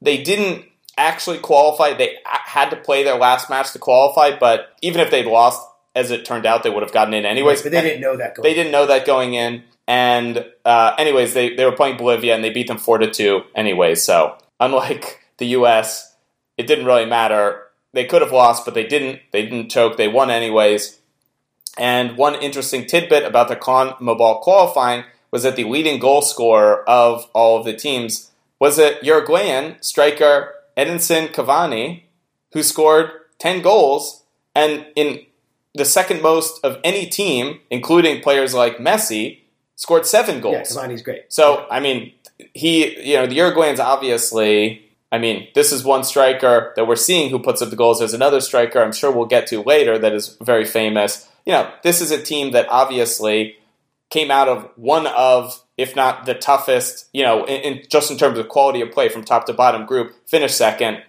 S1: They didn't actually qualify. They had to play their last match to qualify, but even if they'd lost, as it turned out, they would have gotten in anyways.
S3: but they didn't know that. Going
S1: They didn't know that going in. And uh, anyways, they, they were playing Bolivia and they beat them four to two anyways. So unlike the U.S., it didn't really matter. They could have lost, but they didn't. They didn't choke. They won anyways. And one interesting tidbit about the CONMEBOL qualifying was that the leading goal scorer of all of the teams was a Uruguayan striker Edinson Cavani, who scored 10 goals. And in the second most of any team, including players like Messi, scored seven
S3: Yeah,
S1: goals.
S3: Cavani's great.
S1: So, I mean, he, you know, the Uruguayans obviously, I mean, this is one striker that we're seeing who puts up the goals. There's another striker I'm sure we'll get to later that is very famous. You know, this is a team that obviously came out of one of, if not the toughest, you know, in, in just in terms of quality of play from top to bottom group, finished second.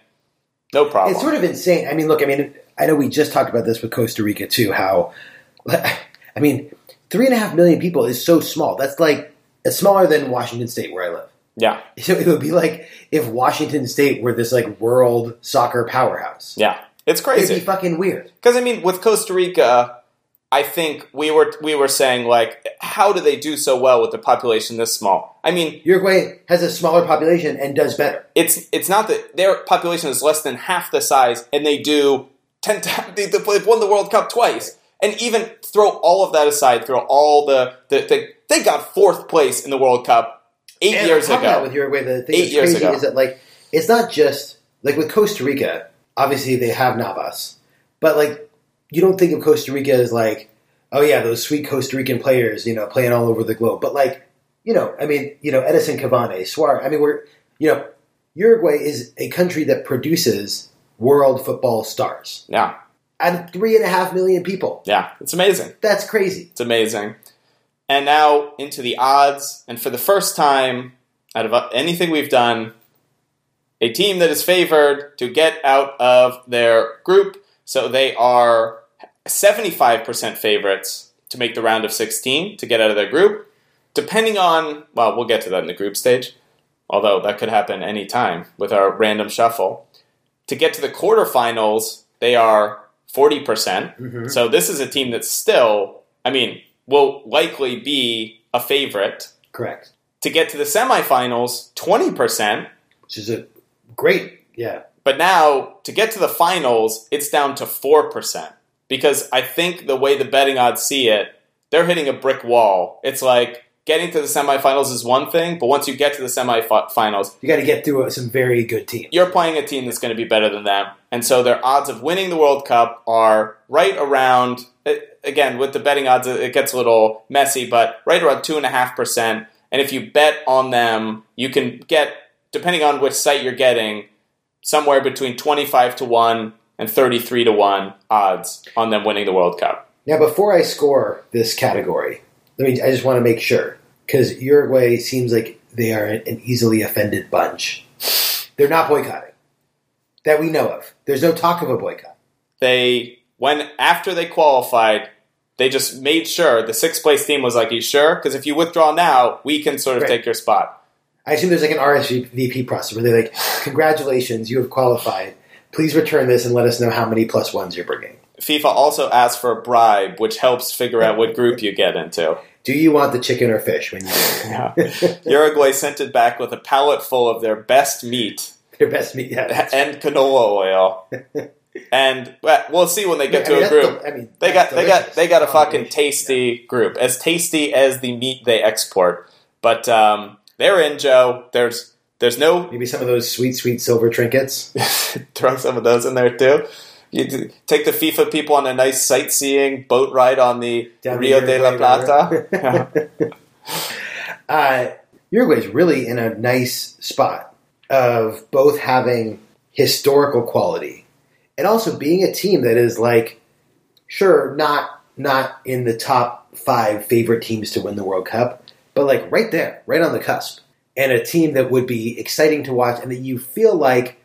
S1: No problem.
S3: It's sort of insane. I mean, look, I mean, I know we just talked about this with Costa Rica too. How, I mean, three and a half million people is so small. That's like it's smaller than Washington State, where I live.
S1: yeah,
S3: So it would be like if Washington State were this like world soccer powerhouse.
S1: yeah. It's crazy.
S3: It'd be fucking weird.
S1: Because I mean, with Costa Rica, I think we were we were saying like, how do they do so well with the population this small? I mean,
S3: Uruguay has a smaller population and does better.
S1: it's it's not that their population is less than half the size, and they do ten times. They, they've won the World Cup twice, and even throw all of that aside, throw all the the, the they got fourth place in the World Cup eight
S3: And
S1: years ago.
S3: with Uruguay, the thing
S1: Eight
S3: that's
S1: years
S3: crazy
S1: ago.
S3: is that like it's not just like with Costa Rica. Obviously, they have Navas, but like you don't think of Costa Rica as like, oh yeah, those sweet Costa Rican players, you know, playing all over the globe. But like, you know, I mean, you know, Edinson Cavani, Suarez. I mean, we're you know, Uruguay is a country that produces world football stars
S1: Yeah,
S3: of three and a half million people.
S1: yeah, it's amazing.
S3: That's crazy.
S1: It's amazing. And now into the odds, and for the first time out of uh, anything we've done, a team that is favored to get out of their group. So they are 75% favorites to make the round of 16 to get out of their group. Depending on, well, we'll get to that in the group stage, although that could happen any time with our random shuffle. To get to the quarterfinals, they are 40%. Mm-hmm. So this is a team that's still, I mean, will likely be a favorite.
S3: Correct.
S1: To get to the semifinals, 20%.
S3: Which is a great, yeah.
S1: But now, to get to the finals, it's down to 4%. Because I think the way the betting odds see it, they're hitting a brick wall. It's like getting to the semifinals is one thing, but once you get to the semifinals,
S3: You got to get through some very good teams.
S1: you're playing a team that's going to be better than them. And so their odds of winning the World Cup are right around, again, with the betting odds, it gets a little messy, but right around 2.5%. And if you bet on them, you can get, depending on which site you're getting, somewhere between 25 to 1 and 33 to 1 odds on them winning the World Cup.
S3: Now, before I score this category, let me. I just want to make sure because Uruguay seems like they are an easily offended bunch. They're not boycotting that we know of. There's no talk of a boycott.
S1: They when after they qualified, they just made sure the sixth place team was like, "You sure? Because if you withdraw now, we can sort of
S3: Right.
S1: take your spot."
S3: I assume there's like an RSVP process where they're like, "Congratulations, you have qualified. Please return this and let us know how many plus ones you're bringing.
S1: FIFA also asks for a bribe, which helps figure out what group you get into.
S3: Do you want the chicken or fish when you it?
S1: Uruguay sent it back with a pallet full of their best meat
S3: Their best meat. Yeah,
S1: and canola oil. And well, we'll see when they get
S3: I
S1: to
S3: mean,
S1: a group.
S3: del- I mean,
S1: They got they got they got a fucking tasty group, as tasty as the meat they export. But um, they're in, Joe. There's there's no.
S3: Maybe some of those sweet, sweet silver trinkets.
S1: throw some of those in there too. You take the FIFA people on a nice sightseeing boat ride on the
S3: Down
S1: Rio de la Plata.
S3: Uh, Uruguay's really in a nice spot of both having historical quality and also being a team that is like, sure, not not in the top five favorite teams to win the World Cup, but like right there, right on the cusp, and a team that would be exciting to watch, and that you feel like,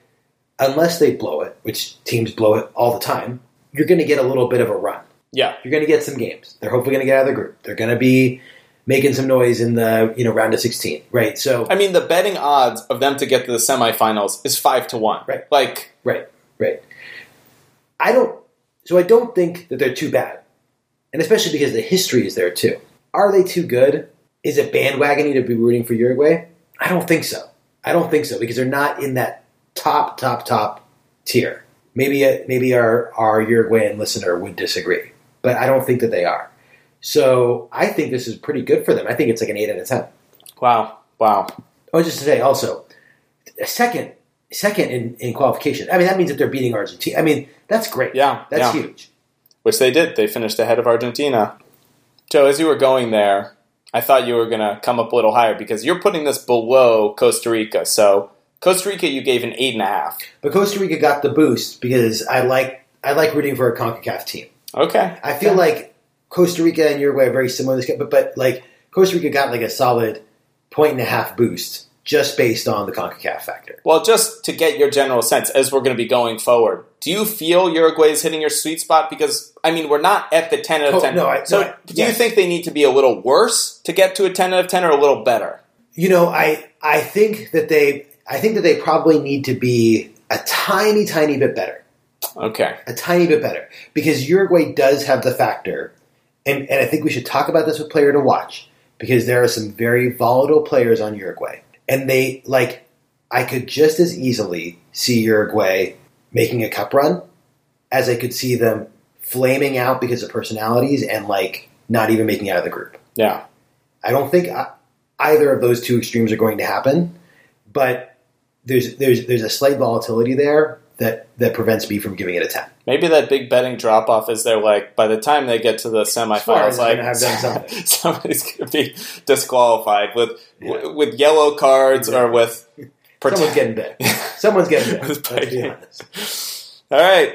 S3: unless they blow it, which teams blow it all the time, you're going to get a little bit of a run
S1: yeah,
S3: you're going to get some games. They're hopefully going to get out of the group. They're going to be making some noise in the you know round of 16, right? So
S1: I mean the betting odds of them to get to the semifinals is five to one.
S3: Right.
S1: Like
S3: right, right. I don't. So I don't think that they're too bad, and especially because the history is there too. Are they too good? Is it bandwagoning to be rooting for Uruguay? I don't think so. I don't think so because they're not in that top, top, top tier. Maybe uh, maybe our our Uruguayan listener would disagree, but I don't think that they are. So I think this is pretty good for them. I think it's like an eight out of ten.
S1: wow, wow.
S3: Oh, just to say also, a second, second in, in qualification. I mean, that means that they're beating Argentina. I mean, that's great.
S1: Yeah,
S3: that's
S1: yeah.
S3: huge.
S1: Which they did. They finished ahead of Argentina. Joe, as you were going there, I thought you were going to come up a little higher because you're putting this below Costa Rica. So Costa Rica, you gave an eight and a half.
S3: But Costa Rica got the boost because I like I like rooting for a Concacaf team.
S1: Okay.
S3: I feel like Costa Rica and Uruguay are very similar. in This game, but but like Costa Rica got like a solid point and a half boost just based on the Concacaf factor.
S1: Well, just to get your general sense, as we're going to be going forward, do you feel Uruguay is hitting your sweet spot? Because I mean, we're not at the ten out of
S3: Oh,
S1: ten.
S3: no, I-
S1: so,
S3: no, I-
S1: do you think they need to be a little worse to get to a ten out of ten, or a little better?
S3: You know, I I think that they I think that they probably need to be a tiny tiny bit better.
S1: Okay.
S3: a tiny bit better because Uruguay does have the factor, and, and I think we should talk about this with player to watch because there are some very volatile players on Uruguay, and they like I could just as easily see Uruguay making a cup run as I could see them flaming out because of personalities and like not even making out of the group.
S1: Yeah.
S3: I don't think either of those two extremes are going to happen, but there's there's there's a slight volatility there that that prevents me from giving it a ten.
S1: Maybe that big betting drop off is they're like by the time they get to the semifinals, like somebody's going to be disqualified with w- with yellow cards or with
S3: Someone's getting bit. Someone's getting bit. Let's be honest.
S1: All right,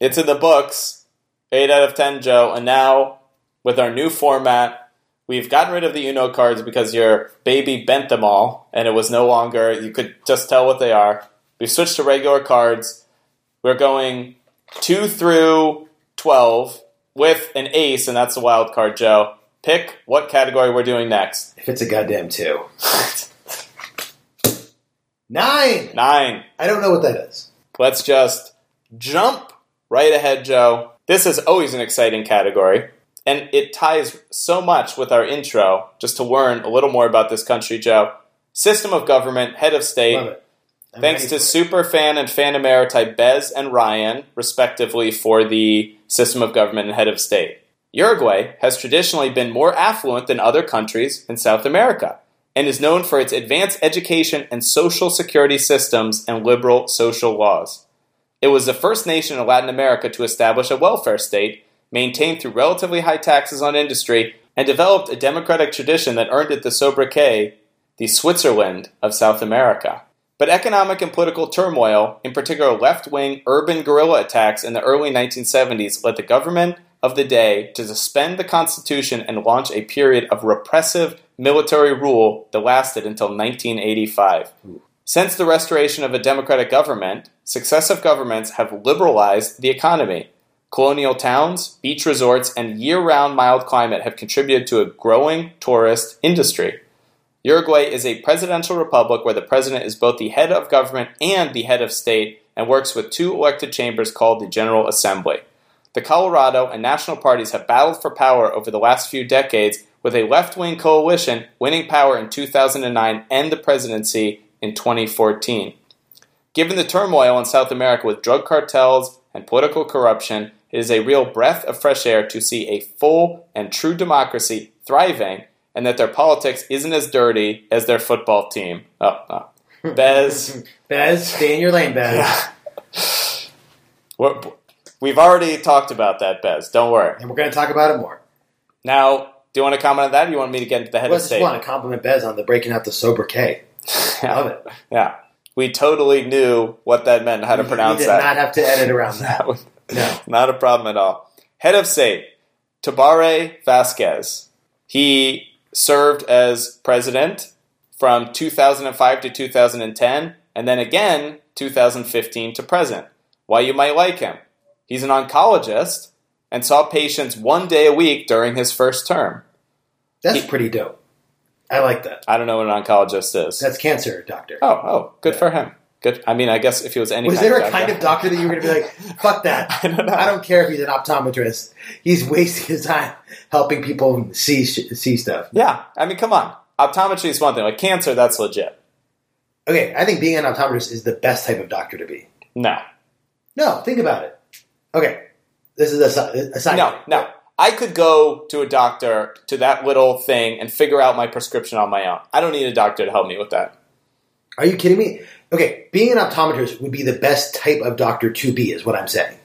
S1: it's in the books. Eight out of ten, Joe. And now with our new format, we've gotten rid of the Uno cards because your baby bent them all, and it was no longer. You could just tell what they are. We've switched to regular cards. We're going two through twelve with an ace, and that's the wild card, Joe. Pick what category we're doing next.
S3: If it's a goddamn two. Nine!
S1: Nine.
S3: I don't know what that is.
S1: Let's just jump right ahead, Joe. This is always an exciting category, and it ties so much with our intro just to learn a little more about this country, Joe. System of government, head of state. Thanks to. Superfan and Fan Emeriti Bez and Ryan, respectively, for the system of government and head of state. Uruguay has traditionally been more affluent than other countries in South America and is known for its advanced education and social security systems and liberal social laws. It was the first nation in Latin America to establish a welfare state, maintained through relatively high taxes on industry, and developed a democratic tradition that earned it the sobriquet, the Switzerland of South America. But economic and political turmoil, in particular left wing urban guerrilla attacks in the early 1970s, led the government of the day to suspend the Constitution and launch a period of repressive military rule that lasted until 1985. Since the restoration of a democratic government, successive governments have liberalized the economy. Colonial towns, beach resorts, and year round mild climate have contributed to a growing tourist industry. Uruguay is a presidential republic where the president is both the head of government and the head of state and works with two elected chambers called the General Assembly. The Colorado and national parties have battled for power over the last few decades, with a left wing coalition winning power in 2009 and the presidency in 2014. Given the turmoil in South America with drug cartels and political corruption, it is a real breath of fresh air to see a full and true democracy thriving and that their politics isn't as dirty as their football team. Oh, oh. Bez.
S3: Bez, stay in your lane, Bez.
S1: We're- We've already talked about that, Bez. Don't worry.
S3: And we're going to talk about it more.
S1: Now, do you want to comment on that? Or you want me to get into the head
S3: I
S1: of state?
S3: I just want to compliment Bez on the breaking out the sobriquet. Love it.
S1: Yeah, we totally knew what that meant, how to
S3: We-
S1: pronounce
S3: we did
S1: that.
S3: not have to edit around that.
S1: Was
S3: No.
S1: not a problem at all. Head of state, Tabare Vasquez. He served as president from 2005 to 2010, and then again 2015 to present. Why you might like him? He's an oncologist and saw patients one day a week during his first term.
S3: That's
S1: He-
S3: pretty dope. I like that.
S1: I don't know what an oncologist is.
S3: That's cancer, doctor.
S1: oh, oh, good for him. Good. I mean, I guess if he was any
S3: Was
S1: kind
S3: there
S1: of
S3: a kind of doctor that you were going to be like, fuck that?
S1: I don't.
S3: I don't care if he's an optometrist. He's wasting his time helping people see see stuff.
S1: Yeah, I mean, come on. Optometry is one thing. Like cancer, that's legit.
S3: Okay, I think being an optometrist is the best type of doctor to be.
S1: No,
S3: No, think about it. Okay, this is a, a side
S1: no,
S3: thing.
S1: no. I could go to a doctor to that little thing and figure out my prescription on my own. I don't need a doctor to help me with that.
S3: Are you kidding me? Okay, being an optometrist would be the best type of doctor to be, is what I'm saying.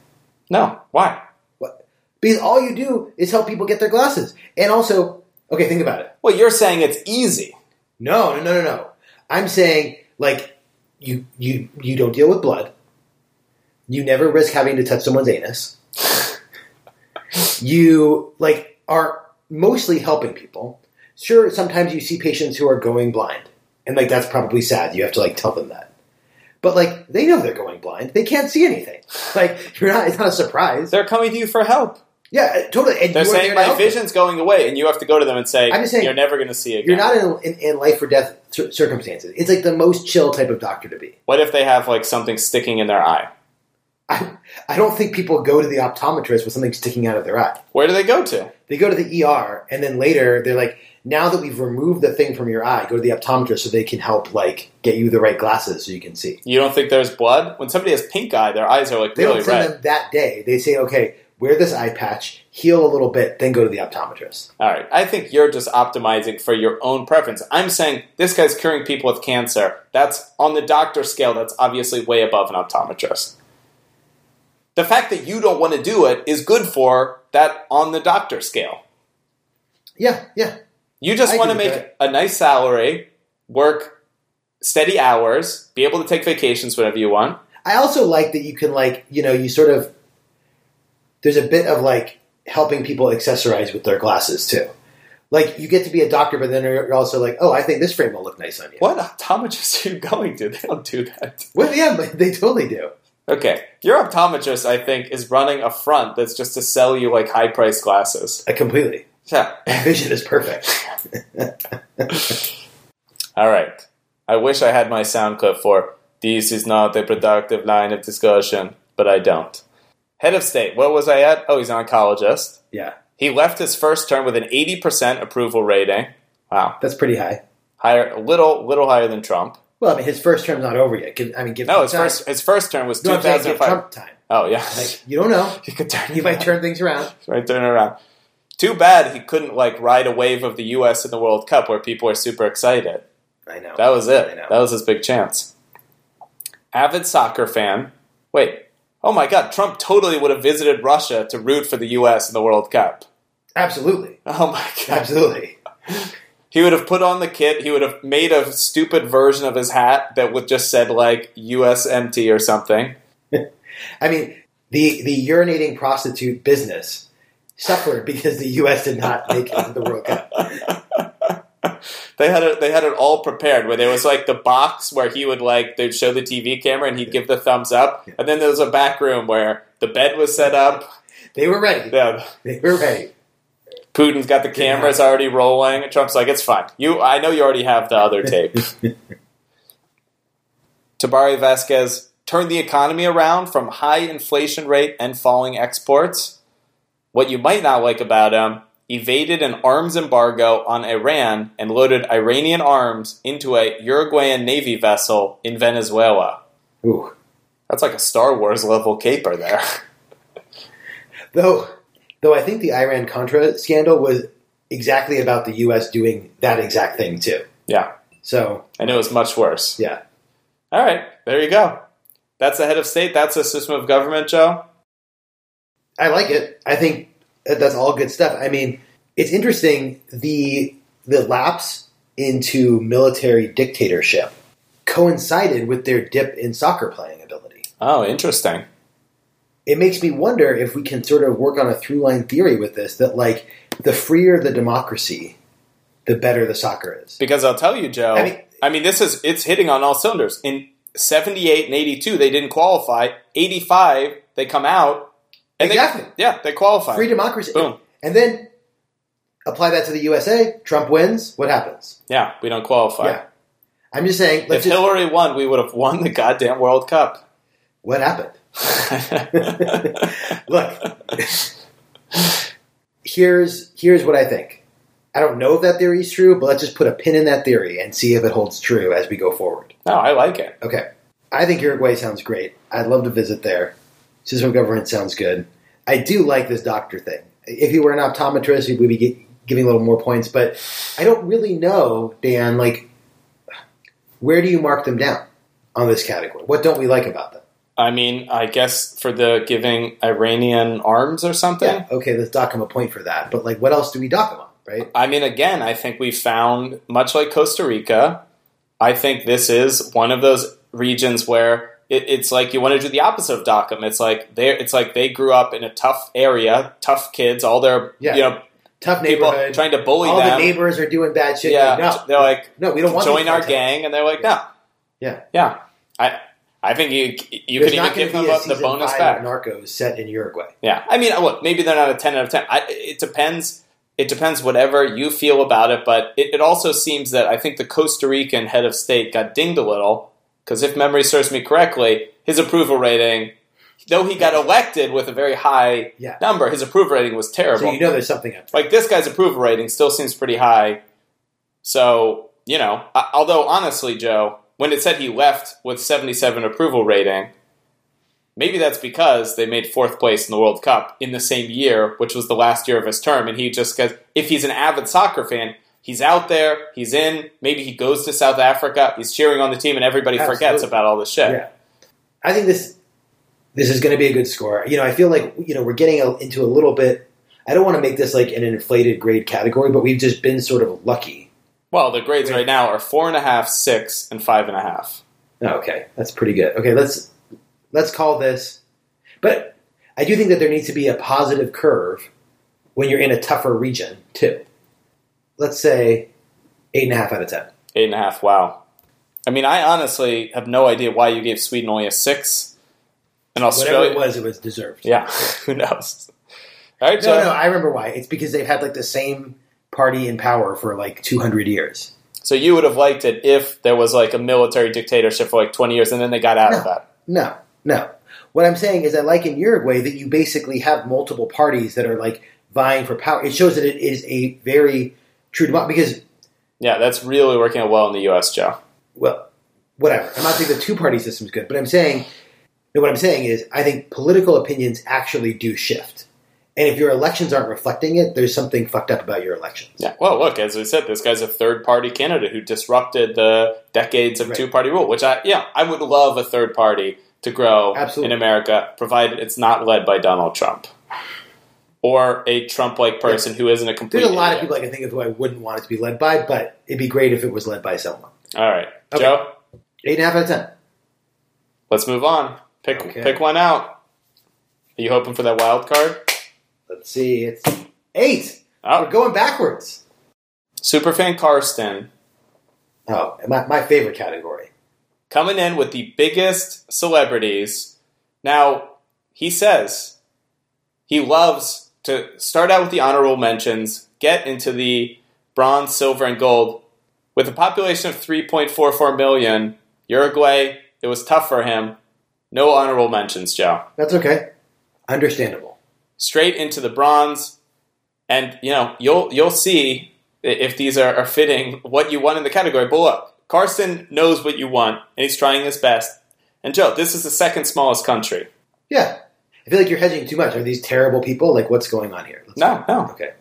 S1: No, why?
S3: What? Because all you do is help people get their glasses. And also, okay, think about it.
S1: Well, you're saying it's easy.
S3: No, no, no, no, no. I'm saying like you you you don't deal with blood. You never risk having to touch someone's anus. you like are mostly helping people. Sure, sometimes you see patients who are going blind. And like that's probably sad. You have to like tell them that. But like they know they're going blind. They can't see anything. Like you're not it's not a surprise.
S1: They're coming to you for help.
S3: Yeah, uh, totally. And
S1: They're saying my
S3: them.
S1: vision's going away, and you have to go to them and say,
S3: I'm just saying,
S1: you're never going to see again.
S3: You're not in, in, in life or death cir- circumstances. It's like the most chill type of doctor to be.
S1: What if they have like something sticking in their eye?
S3: I, I don't think people go to the optometrist with something sticking out of their eye.
S1: Where do they go to?
S3: They go to the ER, and then later they're like, now that we've removed the thing from your eye, go to the optometrist so they can help like get you the right glasses so you can see.
S1: You don't think there's blood? When somebody has pink eye, their eyes are like
S3: They
S1: really
S3: don't send
S1: red.
S3: them that day. They say, okay, wear this eye patch, heal a little bit, then go to the optometrist.
S1: All right. I think you're just optimizing for your own preference. I'm saying this guy's curing people with cancer. That's on the doctor scale, that's obviously way above an optometrist. The fact that you don't want to do it is good for that on the doctor scale.
S3: Yeah, yeah.
S1: You just want to make a nice salary, work steady hours, be able to take vacations whenever you want.
S3: I also like that you can like, you know, you sort of there's a bit of like helping people accessorize with their glasses too. Like you get to be a doctor, but then you're also like, oh, I think this frame will look nice on you.
S1: What optometrist are you going to? They don't do that.
S3: Well, yeah, but they totally do.
S1: Okay, your optometrist, I think, is running a front that's just to sell you like high priced glasses.
S3: Uh, completely.
S1: Yeah.
S3: Vision is perfect.
S1: All right. I wish I had my sound clip for this is not a productive line of discussion, but I don't. Head of state, what was I at? Oh, he's an oncologist.
S3: Yeah,
S1: He left his first term with an 80% approval rating. Wow.
S3: that's pretty high.
S1: Higher, a little, little higher than Trump.
S3: Well, I mean, his first term's not over yet. Give, I mean, give
S1: No, his
S3: time.
S1: first, his first term was
S3: No, I'm saying give
S1: 2005.
S3: Trump time.
S1: Oh, yeah.
S3: Like you don't know.
S1: you could turn
S3: He might turn things around.
S1: right turn around. Too bad he couldn't like ride a wave of the U.S. in the World Cup where people are super excited.
S3: I know.
S1: That was it. That was his big chance. Avid soccer fan. Wait. Oh my God! Trump totally would have visited Russia to root for the U.S. in the World Cup.
S3: Absolutely,
S1: Oh my God!
S3: absolutely.
S1: He would have put on the kit. He would have made a stupid version of his hat that would just said like USMT or something.
S3: I mean, the the urinating prostitute business suffered because the U.S. did not make it to the World Cup.
S1: They had it. They had it all prepared. Where there was like the box where he would like they'd show the TV camera and he'd give the thumbs up, and then there was a back room where the bed was set up.
S3: They were ready.
S1: Yeah,
S3: They were ready.
S1: Putin's got the cameras already rolling. Trump's like, "It's fine. You, I know you already have the other tape." Tabare Vasquez turned the economy around from high inflation rate and falling exports. What you might not like about him, evaded an arms embargo on Iran and loaded Iranian arms into a Uruguayan Navy vessel in Venezuela.
S3: Ooh.
S1: That's like a Star Wars level caper there.
S3: Though, though I think the Iran Contra scandal was exactly about the U.S. doing that exact thing too.
S1: yeah,
S3: So
S1: and it was much worse.
S3: yeah,
S1: All right, there you go. That's the head of state. That's a system of government, Joe.
S3: I like it. I think that's all good stuff. I mean, it's interesting the the lapse into military dictatorship coincided with their dip in soccer playing ability.
S1: Oh, interesting.
S3: It makes me wonder if we can sort of work on a through line theory with this that like the freer the democracy, the better the soccer is.
S1: Because I'll tell you, Joe.
S3: I
S1: I
S3: mean-
S1: mean, this is it's hitting on all cylinders. In '78 and '82, they didn't qualify. '85, they come out. And
S3: Exactly.
S1: They, yeah, they qualify.
S3: Free democracy.
S1: Boom.
S3: And then apply that to the USA. Trump wins. What happens?
S1: Yeah, we don't qualify.
S3: Yeah. I'm just saying.
S1: If
S3: just,
S1: Hillary won, we would have won the goddamn World Cup.
S3: what happened? Look, here's here's what I think. I don't know if that theory is true, but let's just put a pin in that theory and see if it holds true as we go forward.
S1: no, I like it.
S3: Okay. I think Uruguay sounds great. I'd love to visit there. System of government sounds good. I do like this doctor thing. If he were an optometrist, he would be giving a little more points, but I don't really know, Dan, like, where do you mark them down on this category? What don't we like about them?
S1: I mean, I guess for the giving Iranian arms or something.
S3: Yeah, okay, let's dock him a point for that. But, like, what else do we dock him on, right?
S1: I mean, again, I think we found, much like Costa Rica, I think this is one of those regions where it, it's like you want to do the opposite of Dockham. It's like they it's like they grew up in a tough area, tough kids, all their
S3: Yeah.
S1: you know
S3: Tough
S1: people
S3: neighborhood.
S1: trying to bully them.
S3: All
S1: them.
S3: the neighbors are doing bad shit.
S1: yeah,
S3: Like, no,
S1: they're like
S3: no, we don't want
S1: join our gang, and they're like no,
S3: Yeah.
S1: yeah. I I think you you
S3: There's
S1: could even give them
S3: be a
S1: a, the bonus back.
S3: Narcos set in Uruguay.
S1: Yeah, I mean, look, maybe they're not a ten out of ten. I, it depends. It depends whatever you feel about it, but it, it also seems that I think the Costa Rican head of state got dinged a little because if memory serves me correctly, his approval rating, though he got elected with a very high
S3: Yeah.
S1: number, his approval rating was terrible.
S3: So you know there's something up there.
S1: like this guy's approval rating still seems pretty high. So you know, although honestly, Joe, when it said he left with seventy-seven approval rating, maybe that's because they made fourth place in the World Cup in the same year, which was the last year of his term, and he just because if he's an avid soccer fan. He's out there. He's in. Maybe he goes to South Africa. He's cheering on the team, and everybody forgets about all this shit.
S3: Yeah. I think this this is going to be a good score. You know, I feel like you know we're getting a, into a little bit. I don't want to make this like an inflated grade category, but we've just been sort of lucky.
S1: Well, the grades right now are four and a half, six, and five and a half.
S3: Oh, okay, that's pretty good. Okay, let's let's call this. But I do think that there needs to be a positive curve when you're in a tougher region too. Let's say eight and a half out of ten.
S1: Eight and a half. Wow. I mean, I honestly have no idea why you gave Sweden only a six. And Australia, Whatever
S3: it was, it was deserved.
S1: Yeah. Who knows? All right,
S3: No,
S1: Joe.
S3: no, I remember why. It's because they've had like the same party in power for like 200 years.
S1: So you would have liked it if there was like a military dictatorship for like 20 years and then they got out of that.
S3: No, no. What I'm saying is, I like in Uruguay that you basically have multiple parties that are like vying for power. It shows that it is a very true democracy. Because,
S1: Yeah, that's really working out well in the U.S., Joe.
S3: well, whatever. I'm not saying the two party system is good, but I'm saying, no, what I'm saying is, I think political opinions actually do shift. And if your elections aren't reflecting it, there's something fucked up about your elections.
S1: Yeah. Well, look, as we said, this guy's a third party candidate who disrupted the decades of
S3: Right.
S1: two party rule, which I, yeah, I would love a third party to grow
S3: Absolutely.
S1: in America, provided it's not led by Donald Trump or a Trump like person who isn't a complete.
S3: There's a lot of people I can think of who I wouldn't want it to be led by, but it'd be great if it was led by someone.
S1: All right,
S3: Okay.
S1: Joe,
S3: Eight and a half out of ten.
S1: let's move on. Pick
S3: Okay.
S1: pick one out. Are you hoping for that wild card?
S3: Let's see. It's eight.
S1: Oh,
S3: We're going backwards.
S1: Superfan Karsten
S3: Oh, my, my favorite category.
S1: coming in with the biggest celebrities. Now, he says he loves to start out with the honorable mentions, get into the bronze, silver, and gold. With a population of 3.44 million, Uruguay, it was tough for him. No honorable mentions, Joe.
S3: That's okay. Understandable.
S1: Straight into the bronze, and you know you'll you'll see if these are, are fitting what you want in the category. But look, Carson knows what you want, and he's trying his best. And Joe, this is the second smallest country.
S3: Yeah. I feel like you're hedging too much. Are these terrible people? Like, what's going on here? Let's
S1: No, no.
S3: Okay.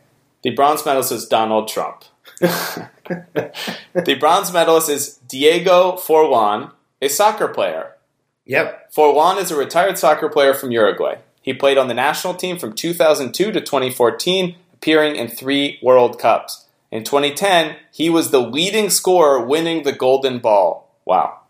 S1: The bronze medalist is Donald Trump. the bronze medalist is Diego Forlan, a soccer player.
S3: Yep.
S1: Forlan is a retired soccer player from Uruguay. He played on the national team from 2002 to 2014, appearing in three World Cups. In 2010, he was the leading scorer, winning the Golden Ball. Wow.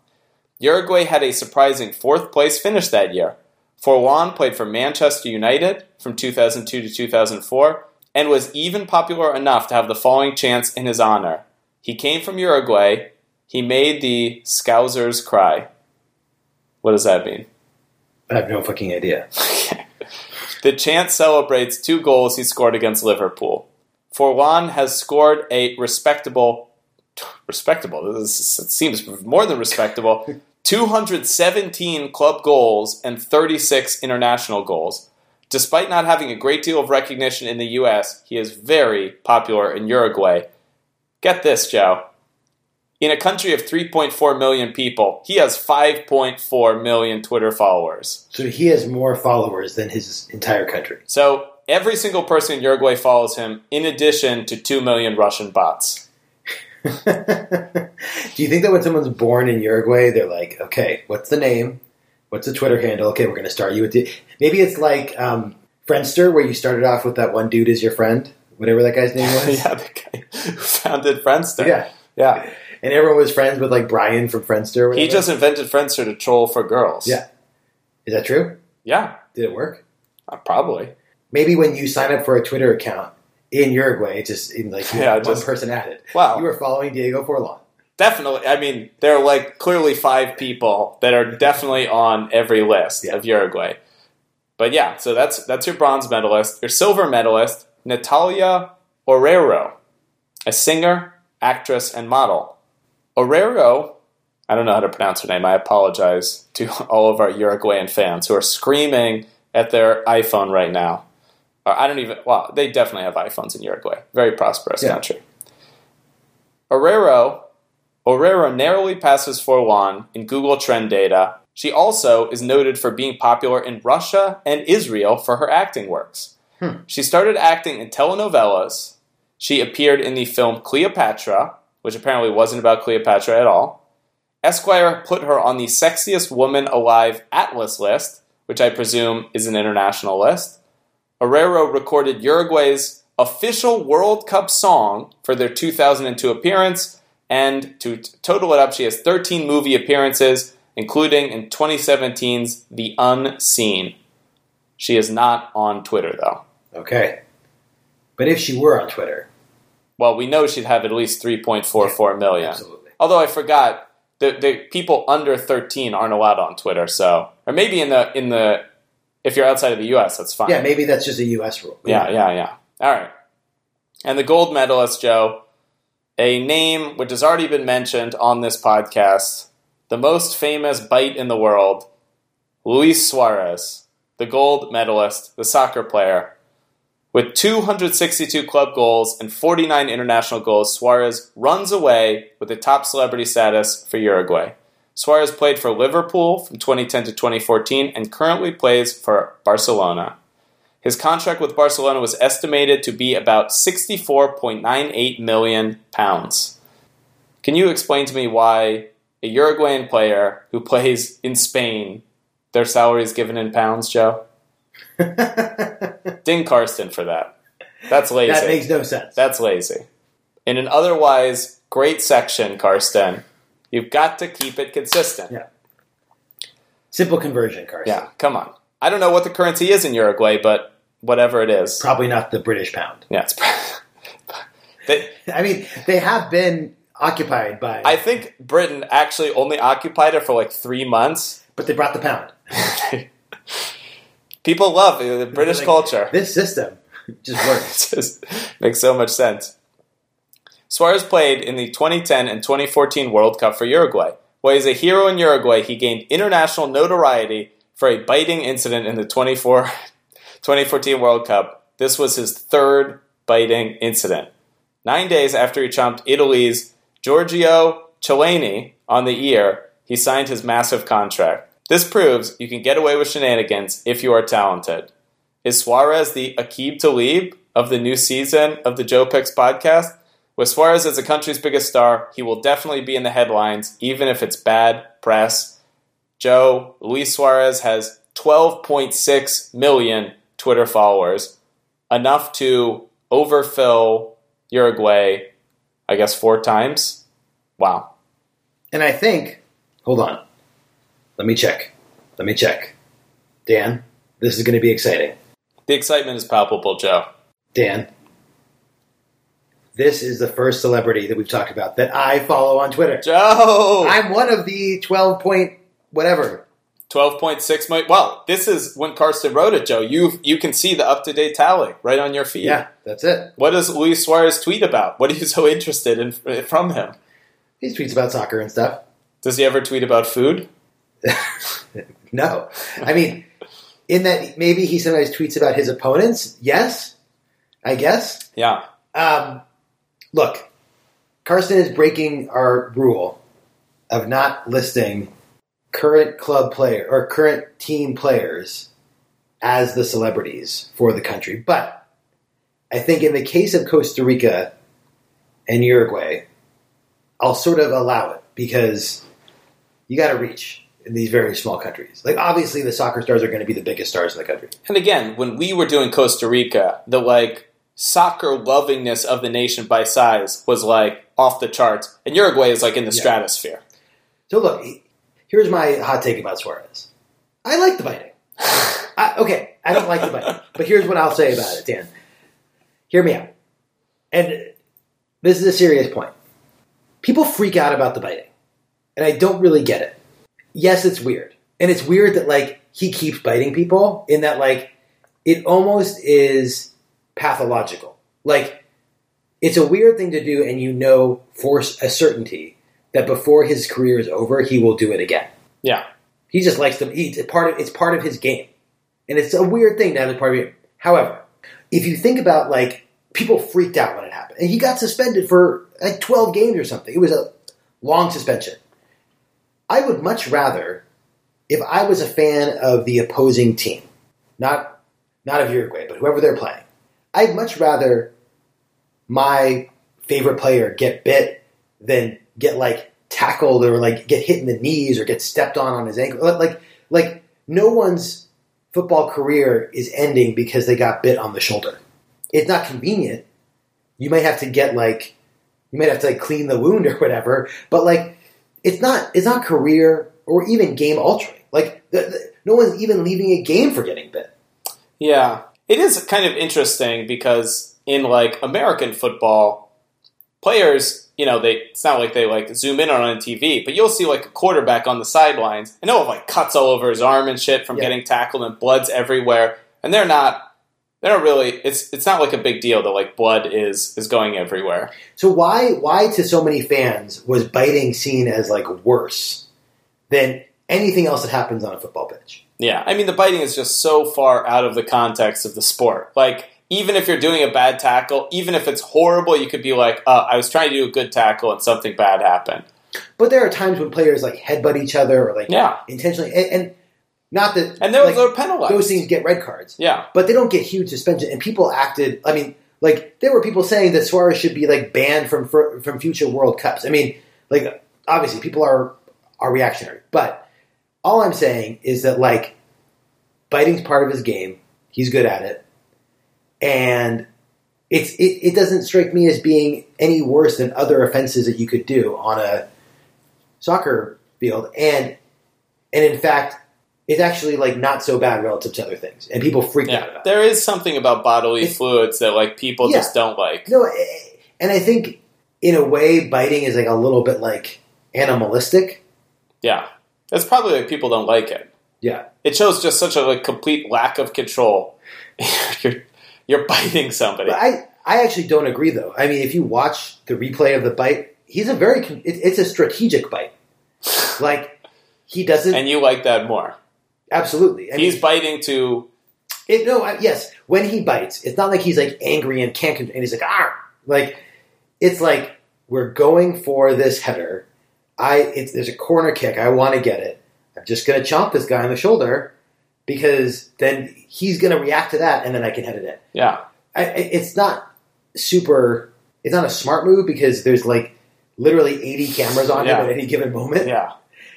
S1: Uruguay had a surprising fourth place finish that year. Forlan played for Manchester United from 2002 to 2004 and was even popular enough to have the following chants in his honor. He came from Uruguay. He made the Scousers cry. What does that mean?
S3: I have no fucking idea.
S1: The chant celebrates two goals he scored against Liverpool. Forlan has scored a respectable, respectable. This is, it seems more than respectable. 217 club goals and 36 international goals. Despite not having a great deal of recognition in the U.S., he is very popular in Uruguay. Get this, Joe. In a country of 3.4 million people, he has 5.4 million Twitter followers.
S3: So he has more followers than his entire country.
S1: So every single person in Uruguay follows him, in addition to 2 million Russian bots.
S3: Do you think that when someone's born in Uruguay, they're like, okay, what's the name? What's the Twitter handle? Okay, we're going to start you with the. Maybe it's like um, Friendster, where you started off with that one dude as your friend, whatever that guy's name was.
S1: yeah, the guy who founded Friendster.
S3: Yeah.
S1: Yeah.
S3: And everyone was friends with like Brian from Friendster.
S1: He just invented Friendster to troll for girls.
S3: Yeah. Is that true?
S1: Yeah,
S3: Did it work?
S1: uh, probably.
S3: Maybe when you sign up for a Twitter account in Uruguay, it just in like
S1: Yeah,
S3: one
S1: just-
S3: person added.
S1: Wow.
S3: You were following Diego Forlan.
S1: Definitely. I mean, there are like clearly five people that are definitely on every list
S3: Yeah.
S1: of Uruguay. But yeah, so that's that's your bronze medalist. Your silver medalist, Natalia Oreiro, a singer, actress, and model. Orero, I don't know how to pronounce her name. I apologize to all of our Uruguayan fans who are screaming at their iPhone right now. I don't even. Well, they definitely have iPhones in Uruguay. Very prosperous
S3: Yeah.
S1: country. Oreiro Oreiro narrowly passes for Forlan in Google Trend data. She also is noted for being popular in Russia and Israel for her acting works. Hmm. She started acting in telenovelas. She appeared in the film Cleopatra, which apparently wasn't about Cleopatra at all. Esquire put her on the sexiest woman alive Atlas list, which I presume is an international list. Herrero recorded Uruguay's official World Cup song for their 2002 appearance, and to total it up, she has 13 movie appearances, including in 2017's The Unseen. She is not on Twitter, though.
S3: Okay. But if she were on Twitter,
S1: Well, we know she'd have at least 3.44 million.
S3: absolutely.
S1: Although I forgot, the, the people under 13 aren't allowed on Twitter, so or maybe in the in the if you're outside of the U.S., that's fine.
S3: Yeah, maybe that's just a U.S. rule.
S1: Yeah, yeah, yeah. All right. And the gold medalist, Joe, a name which has already been mentioned on this podcast, the most famous bite in the world, Luis Suarez, the gold medalist, the soccer player. With 262 club goals and 49 international goals, Suarez runs away with the top celebrity status for Uruguay. Suarez played for Liverpool from 2010 to 2014 and currently plays for Barcelona. His contract with Barcelona was estimated to be about 64.98 million pounds. Can you explain to me why a Uruguayan player who plays in Spain, their salary is given in pounds, Joe? Ding Karsten for that. That's lazy.
S3: that makes no sense.
S1: That's lazy. In an otherwise great section, Karsten, you've got to keep it consistent.
S3: Yeah. Simple conversion, Carson.
S1: Yeah, come on. I don't know what the currency is in Uruguay, but whatever it is.
S3: Probably not the British pound.
S1: Yeah, it's. they,
S3: I mean, they have been occupied by.
S1: I think Britain actually only occupied it for like three months.
S3: but they brought the pound.
S1: People love uh, the British
S3: Like,
S1: culture.
S3: This system just works.
S1: It just makes so much sense. Suarez played in the 2010 and 2014 World Cup for Uruguay. While he's a hero in Uruguay, he gained international notoriety for a biting incident in the 24 2014 World Cup. This was his third biting incident. Nine days after he chomped Italy's Giorgio Chiellini on the ear, he signed his massive contract. This proves you can get away with shenanigans if you are talented. Is Suarez the Aqib Talib of the new season of the Joe Picks podcast? With Suarez as the country's biggest star, he will definitely be in the headlines, even if it's bad press. Joe, Luis Suarez has 12.6 million Twitter followers, enough to overfill Uruguay, I guess, four times. Wow.
S3: And I think, hold on. Let me check. Let me check. Dan, this is going to be exciting.
S1: The excitement is palpable, Joe.
S3: Dan, this is the first celebrity that we've talked about that I follow on Twitter.
S1: Joe!
S3: I'm one of the 12 point whatever.
S1: 12.6 million. Well, this is when Karsten wrote it, Joe. You you can see the up to date tally right on your feed.
S3: Yeah, that's it.
S1: What does Luis Suarez tweet about? What are you so interested in from him?
S3: He tweets about soccer and stuff.
S1: Does he ever tweet about food?
S3: No. I mean, in that maybe he sometimes tweets about his opponents. Yes, I guess.
S1: Yeah.
S3: Um, look, Carson is breaking our rule of not listing current club player or current team players as the celebrities for the country. But I think in the case of Costa Rica and Uruguay, I'll sort of allow it because you got to reach in these very small countries. Like obviously the soccer stars are going to be the biggest stars in the country.
S1: And again, when we were doing Costa Rica, the like soccer lovingness of the nation by size was like off the charts. And Uruguay is like in the
S3: Yeah.
S1: stratosphere.
S3: So look, here's my hot take about Suarez. I like the biting. I, okay, I don't like the biting, but here's what I'll say about it, Dan. Hear me out. And this is a serious point. People freak out about the biting, and I don't really get it. Yes, it's weird, and it's weird that like he keeps biting people in that like it almost is pathological. Like it's a weird thing to do, and you know for a certainty that before his career is over, he will do it again.
S1: Yeah.
S3: He just likes to eat. It's part of it's part of his game, and it's a weird thing to have as part of your. However, if you think about like people freaked out when it happened, and he got suspended for like twelve games or something. It was a long suspension. I would much rather, if I was a fan of the opposing team, not not of Uruguay, but whoever they're playing, I'd much rather my favorite player get bit than get like tackled or like get hit in the knees or get stepped on on his ankle. Like like no one's football career is ending because they got bit on the shoulder. It's not convenient. You might have to get like you might have to like clean the wound or whatever, but like it's not it's not career or even game altering. Like the, the, no one's even leaving a game for getting bit.
S1: Yeah. It is kind of interesting because in like American football, players, you know, they it's not like they like zoom in on on TV, but you'll see like a quarterback on the sidelines and he'll have like cuts all over his arm and shit from
S3: Yeah.
S1: getting tackled and blood's everywhere. And they're not they're not really it's it's not like a big deal that like blood is is going everywhere.
S3: So why why to so many fans was biting seen as like worse than anything else that happens on a football pitch?
S1: Yeah, I mean the biting is just so far out of the context of the sport. Like even if you're doing a bad tackle, even if it's horrible, you could be like, uh, "I was trying to do a good tackle and something bad happened."
S3: But there are times when players like headbutt each other or like
S1: Yeah,
S3: intentionally, and, and not that
S1: and those
S3: like,
S1: are penalized.
S3: those things get red cards,
S1: yeah,
S3: but they don't get huge suspension. And people acted. I mean, like there were people saying that Suarez should be like banned from from future World Cups. I mean, like obviously people are are reactionary, but all I'm saying is that like biting's part of his game. He's good at it, and it's it, it doesn't strike me as being any worse than other offenses that you could do on a soccer field. And and in fact, it's actually like not so bad relative to other things, and people freak out about. it.
S1: There is something about bodily
S3: It's-
S1: fluids that like people
S3: Yeah.
S1: just don't like.
S3: No, eh, and I think in a way, biting is like a little bit like animalistic.
S1: Yeah. That's probably why people don't like it.
S3: Yeah.
S1: It shows just such a like, complete lack of control. you're, you're biting somebody.
S3: But I, I actually don't agree though. I mean, if you watch the replay of the bite, he's a very, it, it's a strategic bite. Like, he doesn't,
S1: and you like that more.
S3: absolutely. I
S1: He's
S3: mean,
S1: biting to.
S3: it, no, I, yes, when he bites, it's not like he's like angry and can't, and he's like, ah, like, it's like, we're going for this header. I, it's, there's a corner kick. I want to get it. I'm just going to chomp this guy on the shoulder because then he's going to react to that and then I can head it in.
S1: Yeah.
S3: I, it's not super. It's not a smart move because there's like literally 80 cameras on
S1: Yeah.
S3: him at any given moment.
S1: Yeah.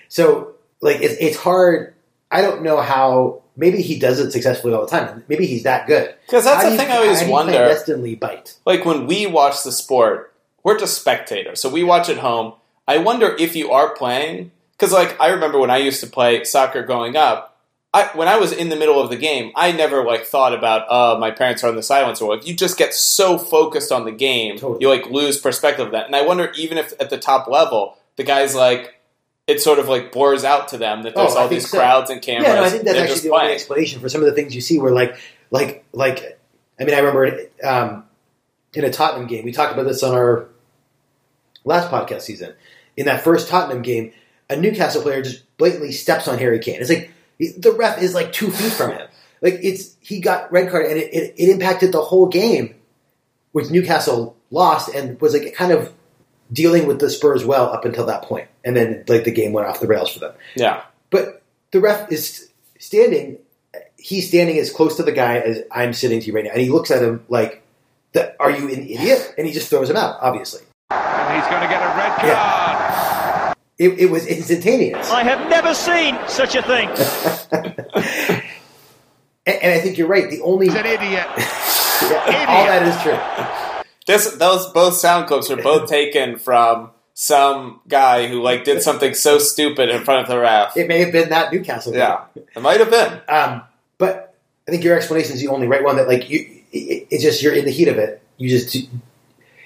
S3: So like it's, it's hard. I don't know how. Maybe he does it successfully all the time. Maybe he's that good.
S1: Because that's
S3: How
S1: the
S3: do you-
S1: thing I always
S3: how do you play
S1: wonder.
S3: Destinedly bite.
S1: like when we watch the sport, we're just spectators. So we watch at home. I wonder if you are playing because, like, I remember when I used to play soccer growing up. I, when I was in the middle of the game, I never like thought about, uh, my parents are on the silence or like you just get so focused on the game,
S3: Totally.
S1: you like lose perspective of that. And I wonder even if at the top level, the guys like it sort of like bores out to them that there's
S3: Oh,
S1: all these
S3: so.
S1: crowds and cameras.
S3: Yeah, no, I think that's actually the only explanation for some of the things you see. Where like, like, like. I mean, I remember um, in a Tottenham game. We talked about this on our last podcast season. In that first Tottenham game, a Newcastle player just blatantly steps on Harry Kane. It's like the ref is like two feet from him. Like it's he got red card and it, it, it impacted the whole game, which Newcastle lost and was like kind of dealing with the Spurs well up until that point, and then like the game went off the rails for them.
S1: Yeah.
S3: But the ref is standing. He's standing as close to the guy as I'm sitting to you right now, and he looks at him like, the, "Are you an idiot?" And he just throws him out. Obviously,
S4: he's going to get a red card.
S3: Yeah. it, it was instantaneous,
S5: I have never seen such a thing.
S3: and, and I think you're right. The only
S4: He's an idiot.
S3: yeah, all that is true.
S1: This those both sound clips are both taken from some guy who like did something so stupid in front of the ref.
S3: It may have been that Newcastle. game.
S1: Yeah, it might have been.
S3: Um, but I think your explanation is the only right one. That like you, it, it's just you're in the heat of it. You just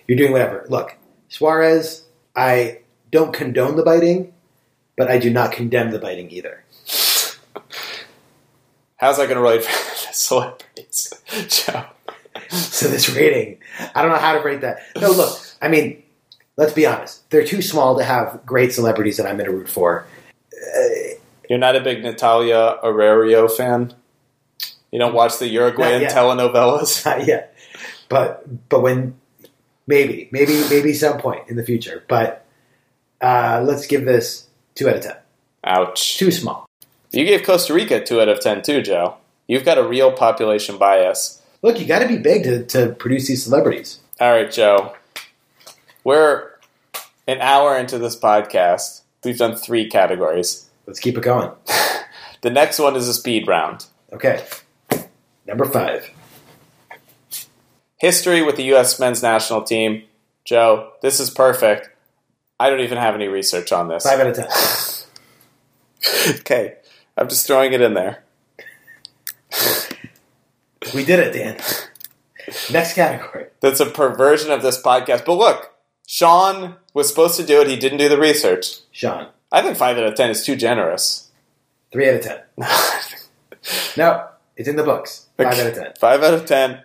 S3: you're doing whatever. Look, Suarez. I don't condone the biting, but I do not condemn the biting either.
S1: How's that going to relate to celebrities, Joe?
S3: So this rating, I don't know how to rate that. No, look, I mean, let's be honest. They're too small to have great celebrities that I'm going to root for.
S1: Uh, You're not a big Natalia Oreiro fan. You don't watch the Uruguayan telenovelas.
S3: Not yet, but but when maybe maybe maybe some point in the future. But uh, let's give this two out of ten.
S1: Ouch.
S3: Too small.
S1: You gave Costa Rica two out of ten too, Joe. You've got a real population bias.
S3: Look, you got to be big to, to produce these celebrities.
S1: All right, Joe. We're an hour into this podcast. We've done three categories.
S3: Let's keep it going.
S1: The next one is a speed round.
S3: Okay, number five.
S1: History with the U.S. men's national team. Joe, this is perfect. I don't even have any research on this.
S3: Five out of ten.
S1: Okay, I'm just throwing it in there.
S3: We did it, Dan. Next category.
S1: That's a perversion of this podcast. But look, Sean was supposed to do it. He didn't do the research.
S3: Sean.
S1: I think five out of ten is too generous.
S3: Three out of ten. No, it's in the books. Five out of ten.
S1: Five out of ten.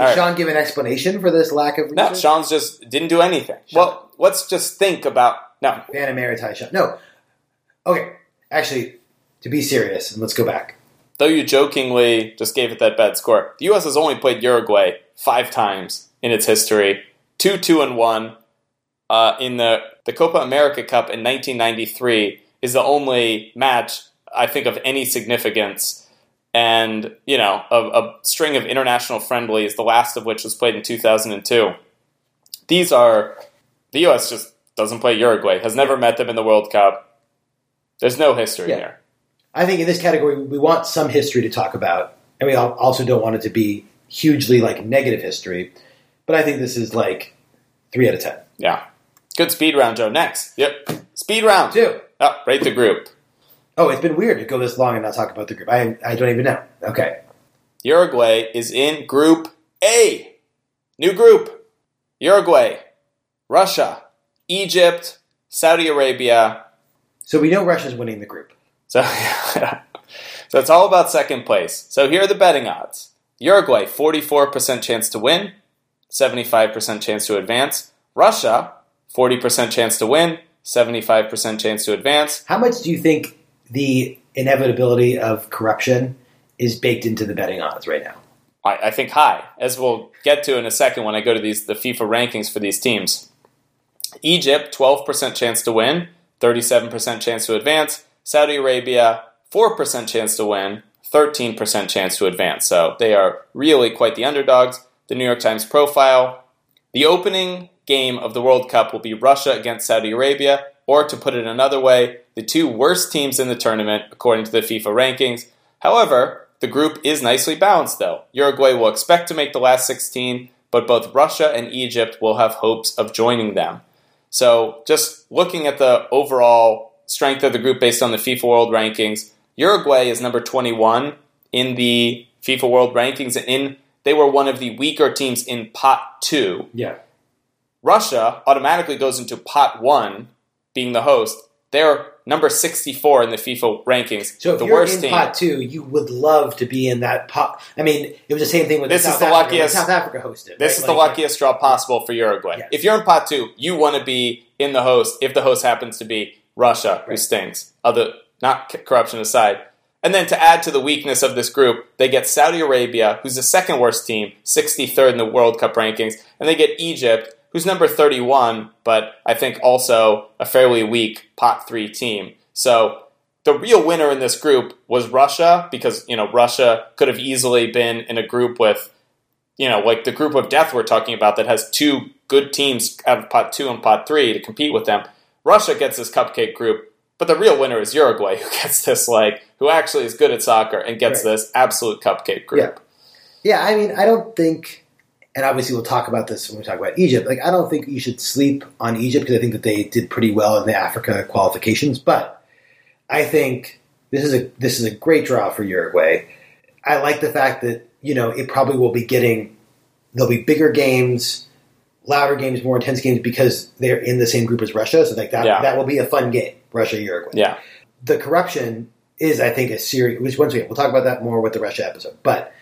S3: Did
S1: right.
S3: Sean give an explanation for this lack of
S1: No. Sean's just didn't do anything.
S3: Sean.
S1: Well, let's just think about no.
S3: fan emeritus Sean. No. Okay. Actually, to be serious, and let's go back.
S1: Though you jokingly just gave it that bad score, the U.S. has only played Uruguay five times in its history. Two, two, and one. Uh, in the the Copa America Cup in 1993 is the only match I think of any significance, and you know a, a string of international friendlies, the last of which was played in 2002. These are the U.S. just doesn't play Uruguay, has never met them in the World Cup. There's no history
S3: Yeah.
S1: here.
S3: I think in this category, we want some history to talk about, and we also don't want it to be hugely like negative history. But I think this is like three out of ten.
S1: Yeah. Good speed round, Joe. Next. Yep. Speed round.
S3: Two.
S1: Oh, rate the group.
S3: Oh, it's been weird to go this long and not talk about the group. I I don't even know. Okay.
S1: Uruguay is in Group A. New group. Uruguay. Russia, Egypt, Saudi Arabia.
S3: So we know Russia's winning the group.
S1: So, so it's all about second place. So here are the betting odds Uruguay, 44% chance to win, 75% chance to advance. Russia, 40% chance to win, 75% chance to advance.
S3: How much do you think the inevitability of corruption is baked into the betting odds right now?
S1: I, I think high, as we'll get to in a second when I go to these the FIFA rankings for these teams. Egypt, 12% chance to win, 37% chance to advance. Saudi Arabia, 4% chance to win, 13% chance to advance. So they are really quite the underdogs. The New York Times profile. The opening game of the World Cup will be Russia against Saudi Arabia, or to put it another way, the two worst teams in the tournament according to the FIFA rankings. However, the group is nicely balanced though. Uruguay will expect to make the last 16, but both Russia and Egypt will have hopes of joining them. So, just looking at the overall strength of the group based on the FIFA World Rankings, Uruguay is number 21 in the FIFA World Rankings, and in they were one of the weaker teams in Pot 2.
S3: Yeah.
S1: Russia automatically goes into Pot 1, being the host. They're number 64 in the FIFA rankings.
S3: So if
S1: the
S3: you're
S1: worst
S3: in
S1: team.
S3: pot two, you would love to be in that pot. I mean, it was the same thing with
S1: This
S3: the
S1: is
S3: South
S1: the
S3: Africa,
S1: luckiest-
S3: South Africa hosted.
S1: This
S3: right?
S1: is the luckiest draw possible for Uruguay. If you're in pot two, you want to be in the host. If the host happens to be Russia, who
S3: Right.
S1: stinks, other not corruption aside. And then to add to the weakness of this group, they get Saudi Arabia, who's the second worst team, 63rd in the World Cup rankings, and they get Egypt, who's number 31, but I think also a fairly weak pot three team. So the real winner in this group was Russia because you know Russia could have easily been in a group with you know, like the group of death we're talking about that has two good teams out of pot two and pot three to compete with them. Russia gets this cupcake group, but the real winner is Uruguay, who gets this like who actually is good at soccer and gets
S3: Right.
S1: this absolute cupcake group.
S3: Yeah, I mean, I don't think, and obviously we'll talk about this when we talk about Egypt. Like, I don't think you should sleep on Egypt because I think that they did pretty well in the Africa qualifications. But I think this is a this is a great draw for Uruguay. I like the fact that you know it probably will be getting there'll be bigger games, louder games, more intense games because they're in the same group as Russia. So like that
S1: Yeah.
S3: that will be a fun game, Russia Uruguay
S1: Yeah.
S3: the corruption is, I think, a serious. Which once again, we'll talk about that more with the Russia episode, but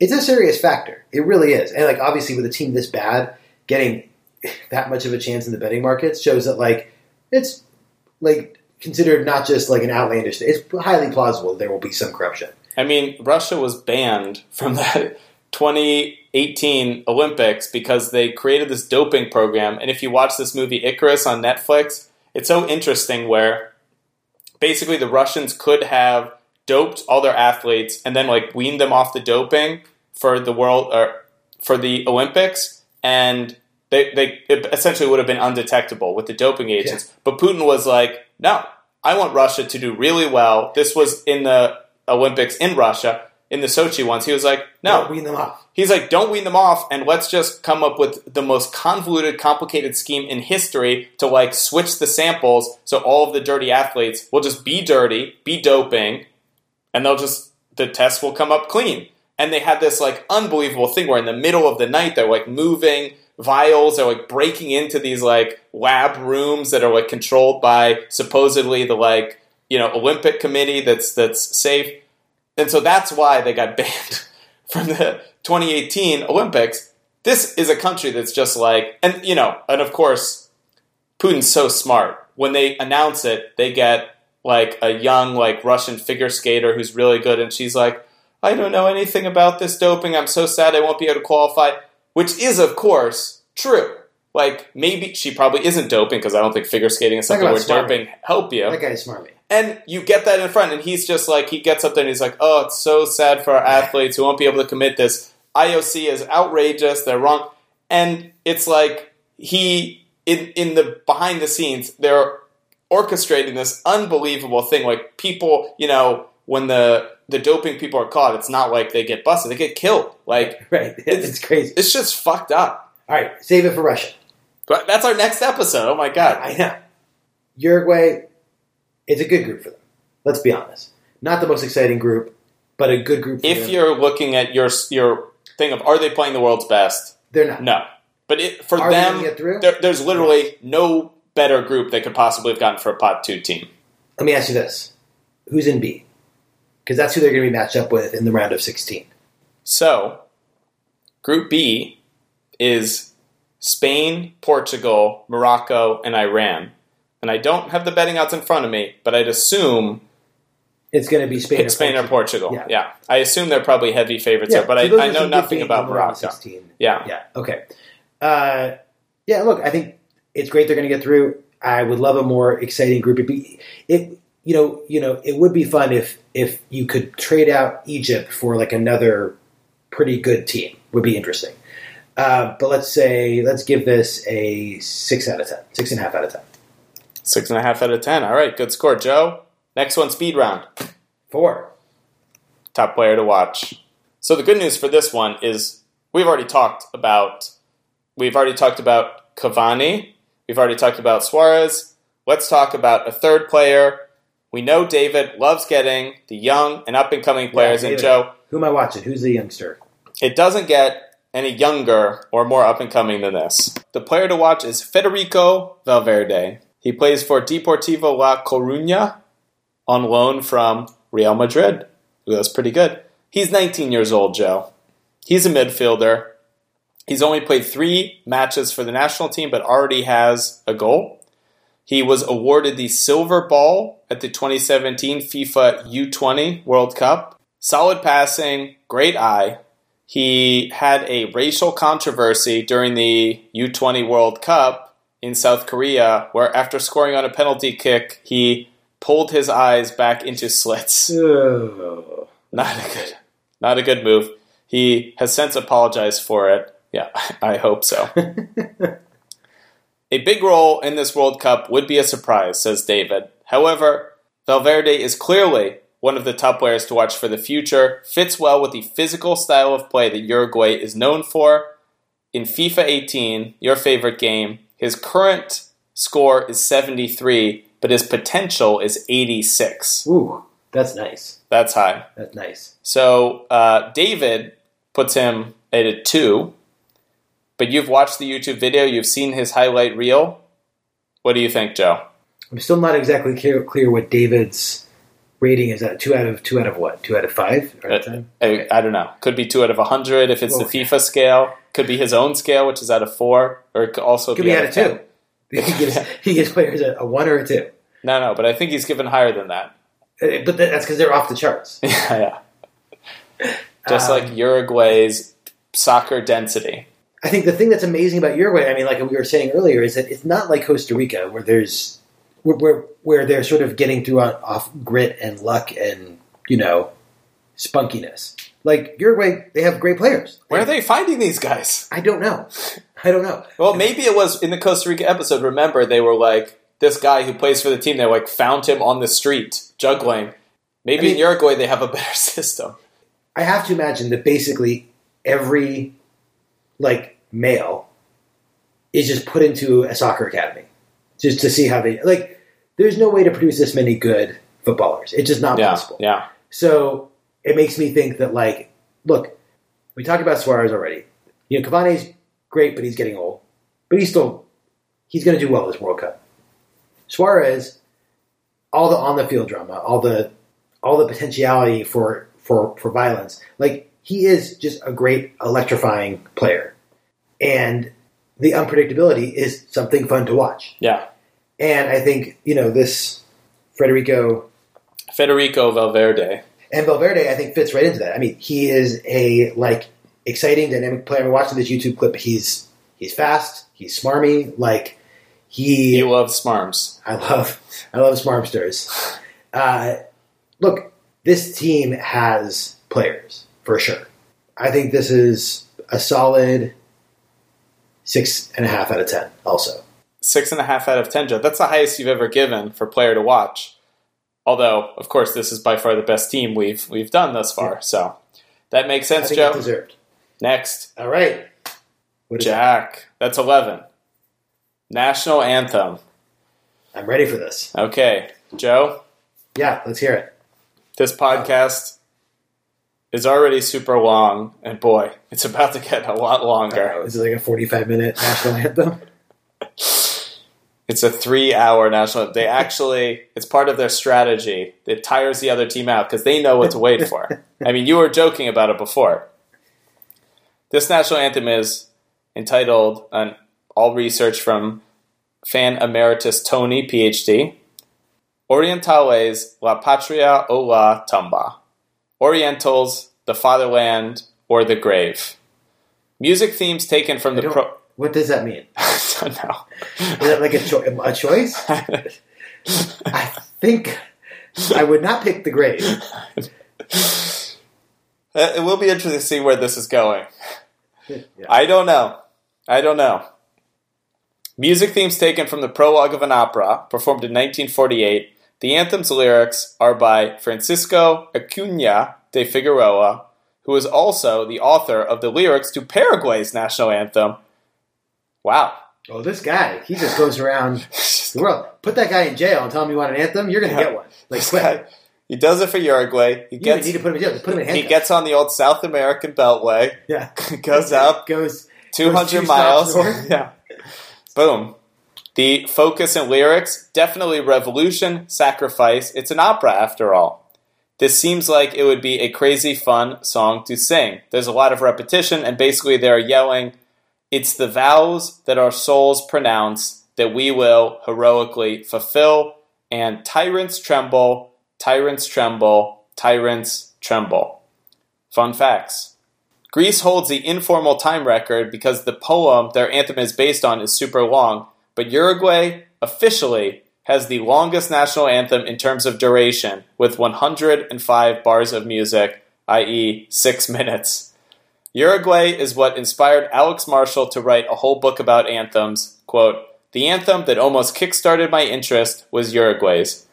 S3: it's a serious factor. It really is, and like obviously with a team this bad, getting that much of a chance in the betting markets shows that like it's like considered not just like an outlandish. It's highly plausible there will be some corruption.
S1: I mean, Russia was banned from the 2018 Olympics because they created this doping program. And if you watch this movie Icarus on Netflix, it's so interesting where basically the Russians could have doped all their athletes and then like weaned them off the doping for the world or for the Olympics and they, they it essentially would have been undetectable with the doping agents. But Putin was like, no, I want Russia to do really well. This was in the Olympics in Russia, in the Sochi ones. He was like, no,
S3: Don't wean them off.
S1: He's like, don't wean them off, and let's just come up with the most convoluted, complicated scheme in history to like switch the samples so all of the dirty athletes will just be dirty, be doping, and they'll just the tests will come up clean. And they had this like unbelievable thing where in the middle of the night they're like moving vials, they're like breaking into these like lab rooms that are like controlled by supposedly the like you know Olympic committee that's that's safe. And so that's why they got banned from the 2018 Olympics. This is a country that's just like, and you know, and of course, Putin's so smart. When they announce it, they get like a young, like Russian figure skater who's really good, and she's like, I don't know anything about this doping. I'm so sad I won't be able to qualify. Which is, of course, true. Like maybe she probably isn't doping because I don't think figure skating is something where doping help you.
S3: That guy's smarmy.
S1: And you get that in front, and he's just like, he gets up there and he's like, oh, it's so sad for our athletes who won't be able to commit this. IOC is outrageous, they're wrong. And it's like, he, in, in the behind the scenes, they're orchestrating this unbelievable thing. Like, people, you know, when the, the doping people are caught, it's not like they get busted, they get killed. Like,
S3: Right. It's crazy.
S1: it's just fucked up.
S3: All right, save it for Russia.
S1: But that's our next episode. Oh my God.
S3: I know. Uruguay, it's a good group for them. Let's be honest. Not the most exciting group, but a good group for
S1: If
S3: them.
S1: you're looking at your, your thing of, are they playing the world's best?
S3: They're not.
S1: No. But it, for
S3: Are
S1: them, there, there's literally no better group they could possibly have gotten for a pot two team.
S3: Let me ask you this: Who's in B? Because that's who they're going to be matched up with in the round of sixteen.
S1: So, Group B is Spain, Portugal, Morocco, and Iran. And I don't have the betting odds in front of me, but I'd assume
S3: It's going to be Spain,
S1: Pick Spain or Portugal.
S3: Yeah.
S1: Yeah. I assume they're probably heavy favorites
S3: Yeah,
S1: there, but
S3: so
S1: I, I know nothing about
S3: in the round of
S1: Morocco.
S3: 16.
S1: Yeah.
S3: Yeah. Okay. Uh, yeah. Look, I think it's great they're going to get through. I would love a more exciting group. It'd be, it, you know, you know, it would be fun if if you could trade out Egypt for like another pretty good team. Would be interesting. Uh, but let's say let's give this a six out of ten, six and a half out of ten.
S1: Six and a half out of ten. All right, good score, Joe. Next one, speed round.
S3: Four.
S1: Top player to watch. So the good news for this one is we've already talked about we've already talked about Cavani. We've already talked about Suarez. Let's talk about a third player. We know David loves getting the young and up and coming players,
S3: Yeah,
S1: and. Joe,
S3: Who am I watching? Who's the youngster?
S1: It doesn't get any younger or more up and coming than this. The player to watch is Federico Valverde. He plays for Deportivo La Coruña on loan from Real Madrid. That's pretty good. He's 19 years old, Joe. He's a midfielder. He's only played three matches for the national team, but already has a goal. He was awarded the silver ball at the 2017 FIFA U20 World Cup. Solid passing, great eye. He had a racial controversy during the U20 World Cup in South Korea, where after scoring on a penalty kick, he pulled his eyes back into slits. Not a good, not a good move. He has since apologized for it. Yeah, I hope so. a big role in this World Cup would be a surprise, says David. However, Valverde is clearly one of the top players to watch for the future, fits well with the physical style of play that Uruguay is known for. In FIFA 18, your favorite game, his current score is 73, but his potential is 86.
S3: Ooh, that's nice.
S1: That's high.
S3: That's nice.
S1: So uh, David puts him at a two, but you've watched the YouTube video, you've seen his highlight reel. What do you think, Joe?
S3: I'm still not exactly clear, clear what David's rating is. At two out of two out of what? Two out of five? Or
S1: Uh? I, I don't know. Could be two out of a hundred if it's the
S3: Okay.
S1: FIFA scale. Could be his own scale, which is out of four, or it could also
S3: Could
S1: be,
S3: be
S1: out
S3: out of two. He gives, he gives players a, a one or a two,
S1: No, no, but I think he's given higher than that.
S3: Uh, but that's because they're off the charts.
S1: yeah, yeah. Just
S3: Um,
S1: like Uruguay's soccer density.
S3: I think the thing that's amazing about Uruguay, I mean, like we were saying earlier, is that it's not like Costa Rica where there's where where, where they're sort of getting through on, off grit and luck and you know spunkiness. Like Uruguay, they have great players.
S1: Where are they finding these guys?
S3: I don't know. I don't know.
S1: Well, maybe it was in the Costa Rica episode. Remember, they were like this guy who plays for the team. They like found him on the street juggling. Maybe
S3: I mean-
S1: in Uruguay they have a better system.
S3: I have to imagine that basically every like male is just put into a soccer academy just to see how they like. There's no way to produce this many good footballers. It's just not
S1: Yeah,
S3: possible.
S1: yeah.
S3: So it makes me think that like, look, we talked about Suarez already. You know, Cavani's great, but he's getting old. But he's still he's going to do well this World Cup. Suarez, all the on the field drama, all the all the potentiality for for for violence, like he is just a great electrifying player, and the unpredictability is something fun to watch.
S1: Yeah.
S3: And I think you know this Federico
S1: Federico Valverde.
S3: and Valverde, I think, fits right into that. I mean, he is a like exciting, dynamic player. I'm watching this YouTube clip. He's he's fast. He's smarmy. Like he,
S1: You love Smarms.
S3: I love, I love smarmsters. Uh, look, this team has players for sure. I think this is a solid six and a half out of ten. Also,
S1: Six and a half out of ten, Joe. That's the highest you've ever given for player to watch. Although, of course, this is by far the best team we've we've done thus far. So that makes sense, Joe.
S3: deserved.
S1: Next,
S3: All right, is that?
S1: Jack. That's eleven. National anthem.
S3: I'm ready for this.
S1: Okay, Joe.
S3: Yeah, let's hear it.
S1: This podcast is already super long, and boy, it's about to get a lot longer.
S6: Is it like a 45 minute national anthem?
S1: It's a three-hour national. They actually, it's part of their strategy. It tires the other team out because they know what to wait for. I mean, you were joking about it before. This national anthem is entitled, and all research from fan emeritus Tony, PhD, Orientales La Patria o la Tumba. Orientals, the fatherland, or the grave. Music themes taken from
S6: I
S1: the pro.
S6: What does that mean?
S1: I don't know.
S6: Is that like a, cho- a choice? I think I would not pick the grave.
S1: Uh, It will be interesting to see where this is going.
S6: Yeah.
S1: I don't know. I don't know. Music themes taken from the prologue of an opera, performed in 1948. The anthem's lyrics are by Francisco Acuna de Figueroa, who is also the author of the lyrics to Paraguay's national anthem. Wow.
S6: Oh, this guy, he just goes around the world. Put that guy in jail and tell him you want an anthem, you're going to
S1: Yeah.
S6: get one. Like, quick.
S1: guy- he does it for Uruguay. He
S6: You
S1: gets
S6: need to put him in jail. Just put him in
S1: he gets on the old South American Beltway,
S6: yeah.
S1: goes up,
S6: Goes.
S1: 200
S6: two
S1: miles. yeah. Boom. The focus and lyrics definitely revolution, sacrifice. It's an opera after all. This seems like it would be a crazy fun song to sing. There's a lot of repetition, and basically they're yelling, It's the vows that our souls pronounce that we will heroically fulfill, and tyrants tremble, tyrants tremble, tyrants tremble. Fun facts. Greece holds the informal time record because the poem their anthem is based on is super long, but Uruguay officially has the longest national anthem in terms of duration, with 105 bars of music, i.e., six minutes. Uruguay is what inspired Alex Marshall to write a whole book about anthems. Quote, the anthem that almost kickstarted my interest was Uruguay's.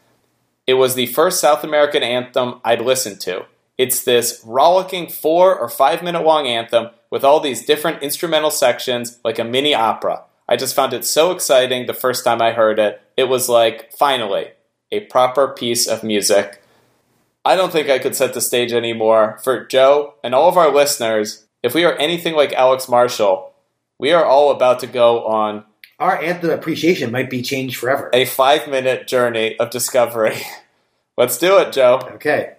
S1: It was the first South American anthem I'd listened to. It's this rollicking four or five minute long anthem with all these different instrumental sections, like a mini opera. I just found it so exciting the first time I heard it. It was like, finally, a proper piece of music. I don't think I could set the stage anymore. For Joe and all of our listeners, if we are anything like Alex Marshall, we are all about to go on
S6: Our anthem appreciation might be changed forever.
S1: a five minute journey of discovery. Let's do it, Joe.
S6: Okay.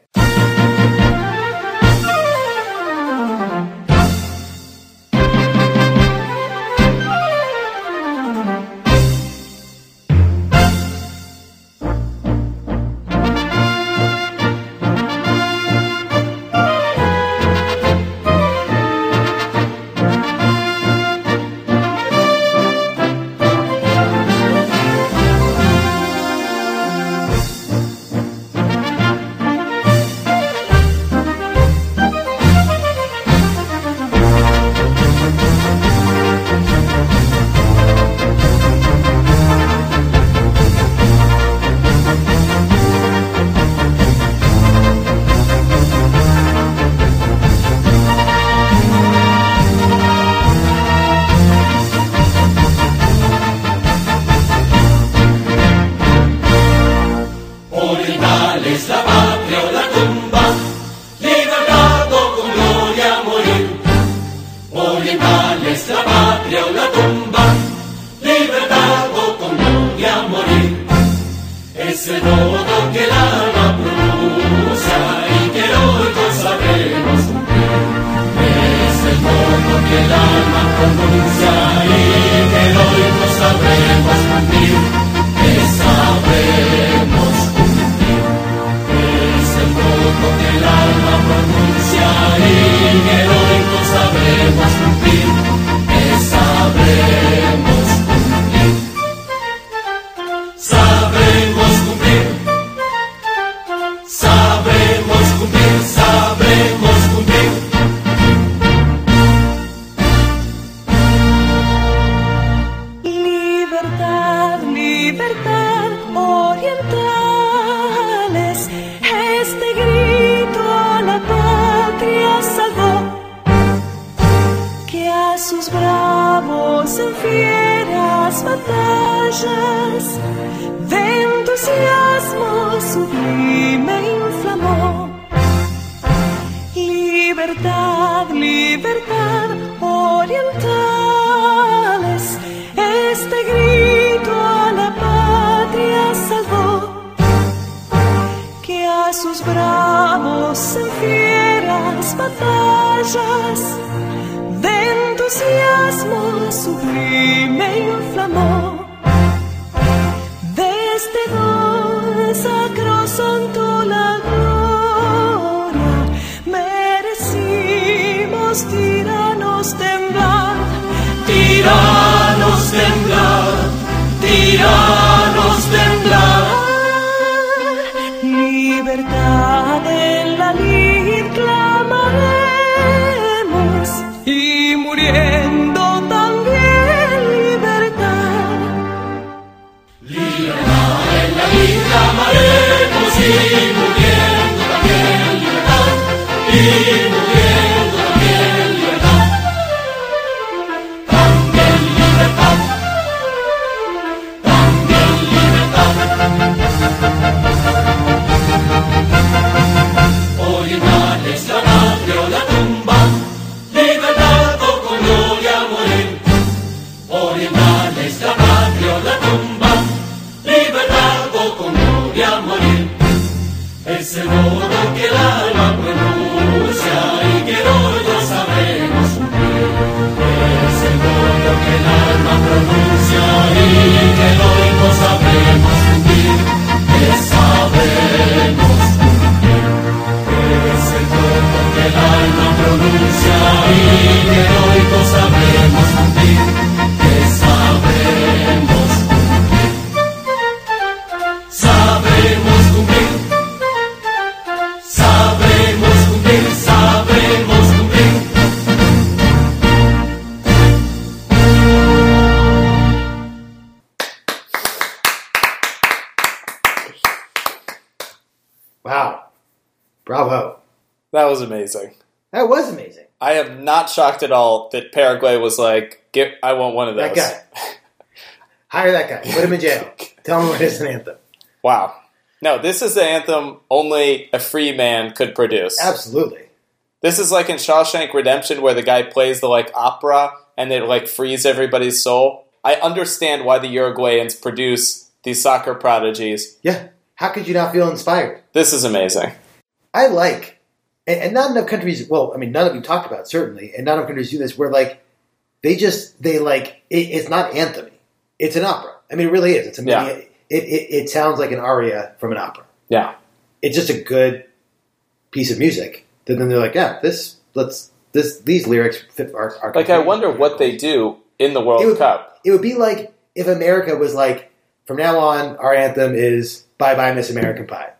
S1: Shocked at all that Paraguay was like, "Get, I want one of those."
S3: That guy. Hire that guy. Put him in jail. Tell him what is an anthem.
S1: Wow. No, this is the anthem only a free man could produce.
S3: Absolutely.
S1: This is like in Shawshank Redemption where the guy plays the like opera and it like frees everybody's soul. I understand why the Uruguayans produce these soccer prodigies.
S3: Yeah. How could you not feel inspired?
S1: This is amazing.
S3: I like, and, and not enough countries. Well, I mean, none of you talked about certainly, and not enough countries do this. Where like they just they like it, it's not anthemy. It's an opera. I mean, it really is. It's a
S1: Yeah.
S3: it, it, it sounds like an aria from an opera.
S1: Yeah.
S3: It's just a good piece of music. That then they're like, yeah, this let's this these lyrics fit our. our
S1: Like I wonder what they do in the World
S3: It would-
S1: Cup.
S3: It would be like if America was like, from now on, our anthem is "Bye Bye Miss American Pie."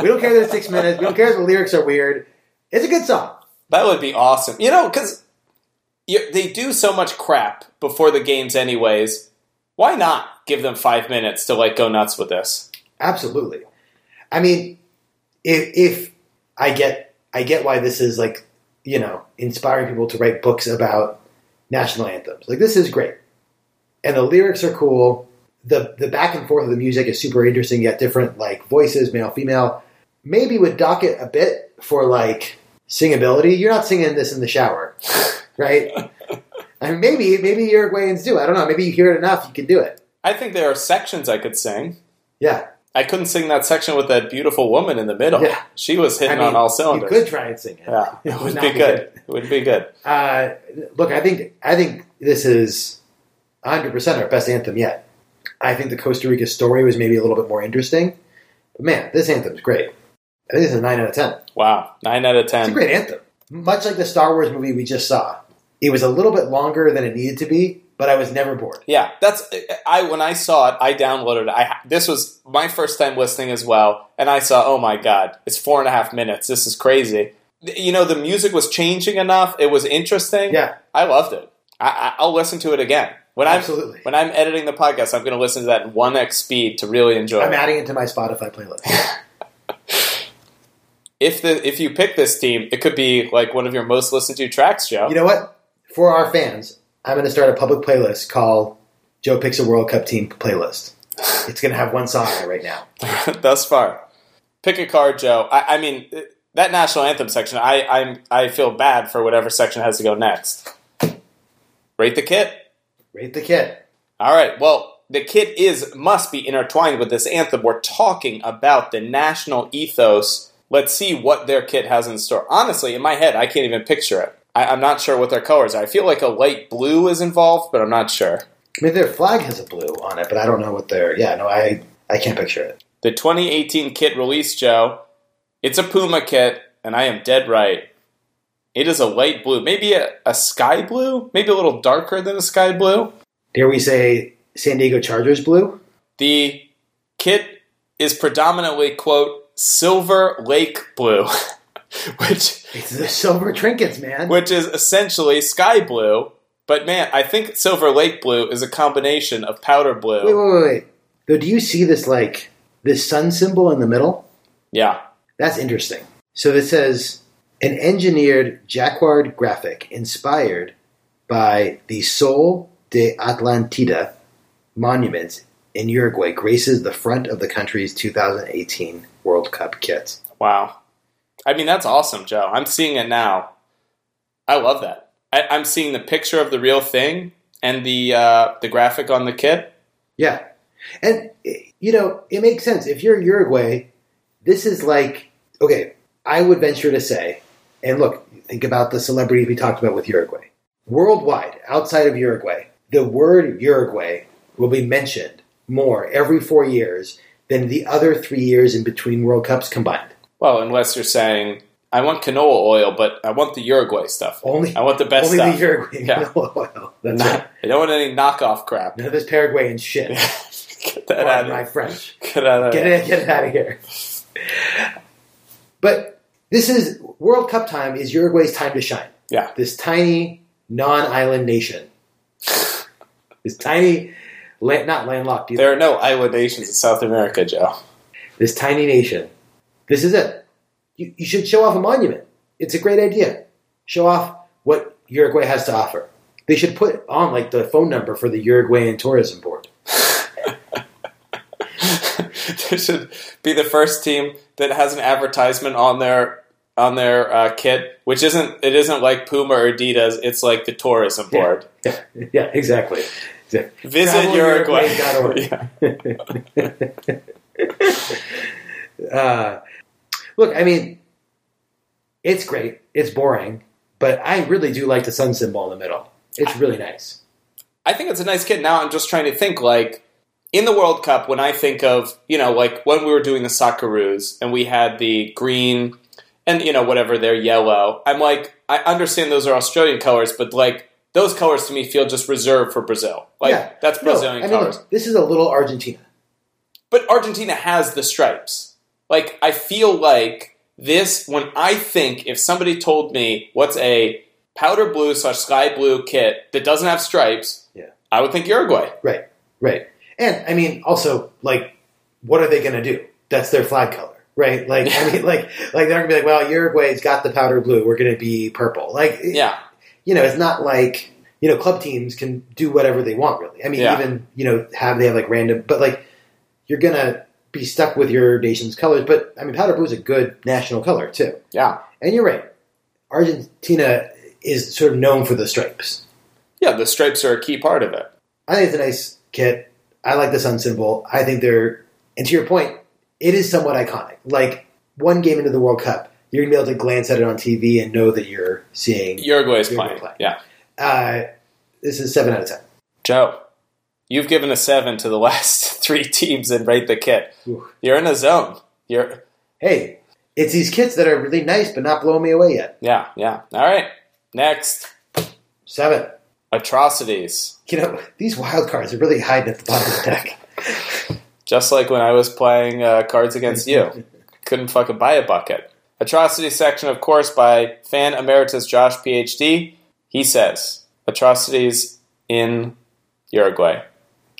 S3: We don't care that it's six minutes. We don't care if the lyrics are weird. It's a good song.
S1: That would be awesome. You know, because they do so much crap before the games, anyways. Why not give them five minutes to like go nuts with this?
S3: Absolutely. I mean, if if I get I get why this is like you know inspiring people to write books about national anthems. Like this is great, and the lyrics are cool. The The back and forth of the music is super interesting. You got different like voices, male, female. Maybe would dock it a bit for like singability. You're not singing this in the shower, right? I mean, maybe maybe Uruguayans do. I don't know. Maybe you hear it enough, you can do it.
S1: I think there are sections I could sing.
S3: Yeah,
S1: I couldn't sing that section with that beautiful woman in the middle.
S3: Yeah.
S1: She was hitting
S3: I mean,
S1: on all cylinders.
S3: You could try and sing it.
S1: Yeah,
S3: It
S1: it
S3: would
S1: would be
S3: be
S1: good.
S3: good.
S1: It would be good.
S3: Uh, look, I think I think this is 100 percent our best anthem yet. I think the Costa Rica story was maybe a little bit more interesting, but man, this anthem's great. I think this is a nine out of ten.
S1: Wow, nine out of 10.
S3: It's a great anthem. Much like the Star Wars movie we just saw, it was a little bit longer than it needed to be, but I was never bored.
S1: Yeah, that's I. When I saw it, I downloaded. it. I this was my first time listening as well, and I saw. Oh my god, it's four and a half minutes. This is crazy. You know, the music was changing enough. It was interesting.
S3: Yeah.
S1: I loved it. I, I, I'll listen to it again when I'm when I'm editing the podcast. I'm going to listen to that one x speed to really enjoy
S3: I'm
S1: it.
S3: adding it to my Spotify playlist.
S1: If the if you pick this team, it could be like one of your most listened to tracks, Joe.
S3: You know what? For our fans, I'm going to start a public playlist called Joe Picks a World Cup Team Playlist. It's going to have one song on it right now.
S1: thus far. Pick a card, Joe. I, I mean, that national anthem section, I I'm I feel bad for whatever section has to go next. Rate the kit.
S3: Rate the kit.
S1: All right. Well, the kit is must be intertwined with this anthem. We're talking about the national ethos. Let's see what their kit has in store. Honestly, in my head, I can't even picture it. I, I'm not sure what their colors are. I feel like a light blue is involved, but I'm not sure.
S3: I mean, their flag has a blue on it, but I don't know what their. Yeah, no, I I can't picture it.
S1: The 2018 kit release, Joe. It's a Puma kit, and I am dead right. It is a light blue, maybe a, a sky blue, maybe a little darker than a sky blue.
S3: Dare we say San Diego Chargers blue?
S1: The kit is predominantly, quote, silver lake blue, which
S3: It's the silver trinkets, man.
S1: which is essentially sky blue. But man, I think silver lake blue is a combination of powder blue.
S3: Wait, wait, wait, wait. Though, do you see this like this sun symbol in the middle?
S1: Yeah.
S3: That's interesting. So this says an engineered jacquard graphic inspired by the Sol de Atlantida monument in Uruguay graces the front of the country's 2018 World Cup kit.
S1: Wow. I mean, that's awesome, Joe. I'm seeing it now. I love that. I, I'm seeing the picture of the real thing and the uh, the graphic on the kit.
S3: Yeah. And, you know, it makes sense. If you're Uruguay, this is like, okay, I would venture to say, and look, think about the celebrities we talked about with Uruguay. Worldwide, outside of Uruguay, the word Uruguay will be mentioned more every four years than the other three years in between World Cups combined.
S1: Well, unless you're saying I want canola oil, but I want the Uruguay stuff.
S3: Only,
S1: I want the best
S3: only
S1: stuff.
S3: the Uruguay
S1: Yeah.
S3: oil. That's
S1: Not-
S3: right.
S1: I don't want any knockoff crap.
S3: None of this Paraguayan shit.
S1: Get that out of
S3: my
S1: here.
S3: French.
S1: Get out of
S3: Get
S1: here.
S3: it, get it out of here. But this is World Cup time. Is Uruguay's time to shine?
S1: Yeah.
S3: This tiny non-island nation, this tiny, la- not landlocked either.
S1: There are no island nations in South America, Joe.
S3: This tiny nation. This is it. You, you should show off a monument. It's a great idea. Show off what Uruguay has to offer. They should put on like the phone number for the Uruguayan tourism board.
S1: should be the first team that has an advertisement on their on their uh, kit, which isn't it isn't like Puma or Adidas. It's like the tourism board.
S3: Yeah, yeah, exactly. exactly.
S1: Visit Uruguay.
S3: TravelUruguay.org. uh, look, I mean, it's great. It's boring, but I really do like the sun symbol in the middle. It's really nice.
S1: I think it's a nice kit. Now I'm just trying to think like in the World Cup when I think of you know like when we were doing the Socceroos and we had the green and you know whatever they're yellow. I'm like I understand those are Australian colors, but like those colors to me feel just reserved for Brazil. Like
S3: yeah,
S1: that's
S3: No,
S1: Brazilian
S3: I mean,
S1: colors.
S3: look, this is a little Argentina.
S1: But Argentina has the stripes. Like I feel like this when I think if somebody told me what's a powder blue slash sky blue kit that doesn't have stripes,
S3: Yeah.
S1: I would think Uruguay.
S3: Right, right. And I mean, also, like, what are they going to do? That's their flag color, right? Like, I mean, like, like they're going to be like, well, Uruguay's got the powder blue. We're going to be purple. Like,
S1: Yeah.
S3: you know, it's not like you know, club teams can do whatever they want. Really, I mean,
S1: Yeah.
S3: even you know, have they have like random, but like you're gonna be stuck with your nation's colors. But I mean, powder blue is a good national color too.
S1: Yeah.
S3: And you're right, Argentina is sort of known for the stripes.
S1: Yeah, the stripes are a key part of it.
S3: I think it's a nice kit. I like the sun symbol. I think they're, and to your point, it is somewhat iconic. Like one game into the World Cup, you're gonna be able to glance at it on TV and know that you're seeing.
S1: Uruguay's
S3: Uruguay
S1: playing.
S3: play.
S1: Yeah.
S3: Uh, this is seven out of ten.
S1: Joe, you've given a seven to the last three teams and rate the kit.
S3: Ooh.
S1: You're in a zone. You're
S3: Hey, it's these kits that are really nice but not blowing me away yet.
S1: yeah, yeah. All right. Next.
S3: Seven.
S1: Atrocities.
S3: You know, these wild cards are really hiding at the bottom of the deck.
S1: Just like when I was playing uh, Cards Against You. Couldn't fucking buy a bucket. Atrocity section, of course, by fan emeritus Josh PhD. He says, Atrocities in Uruguay.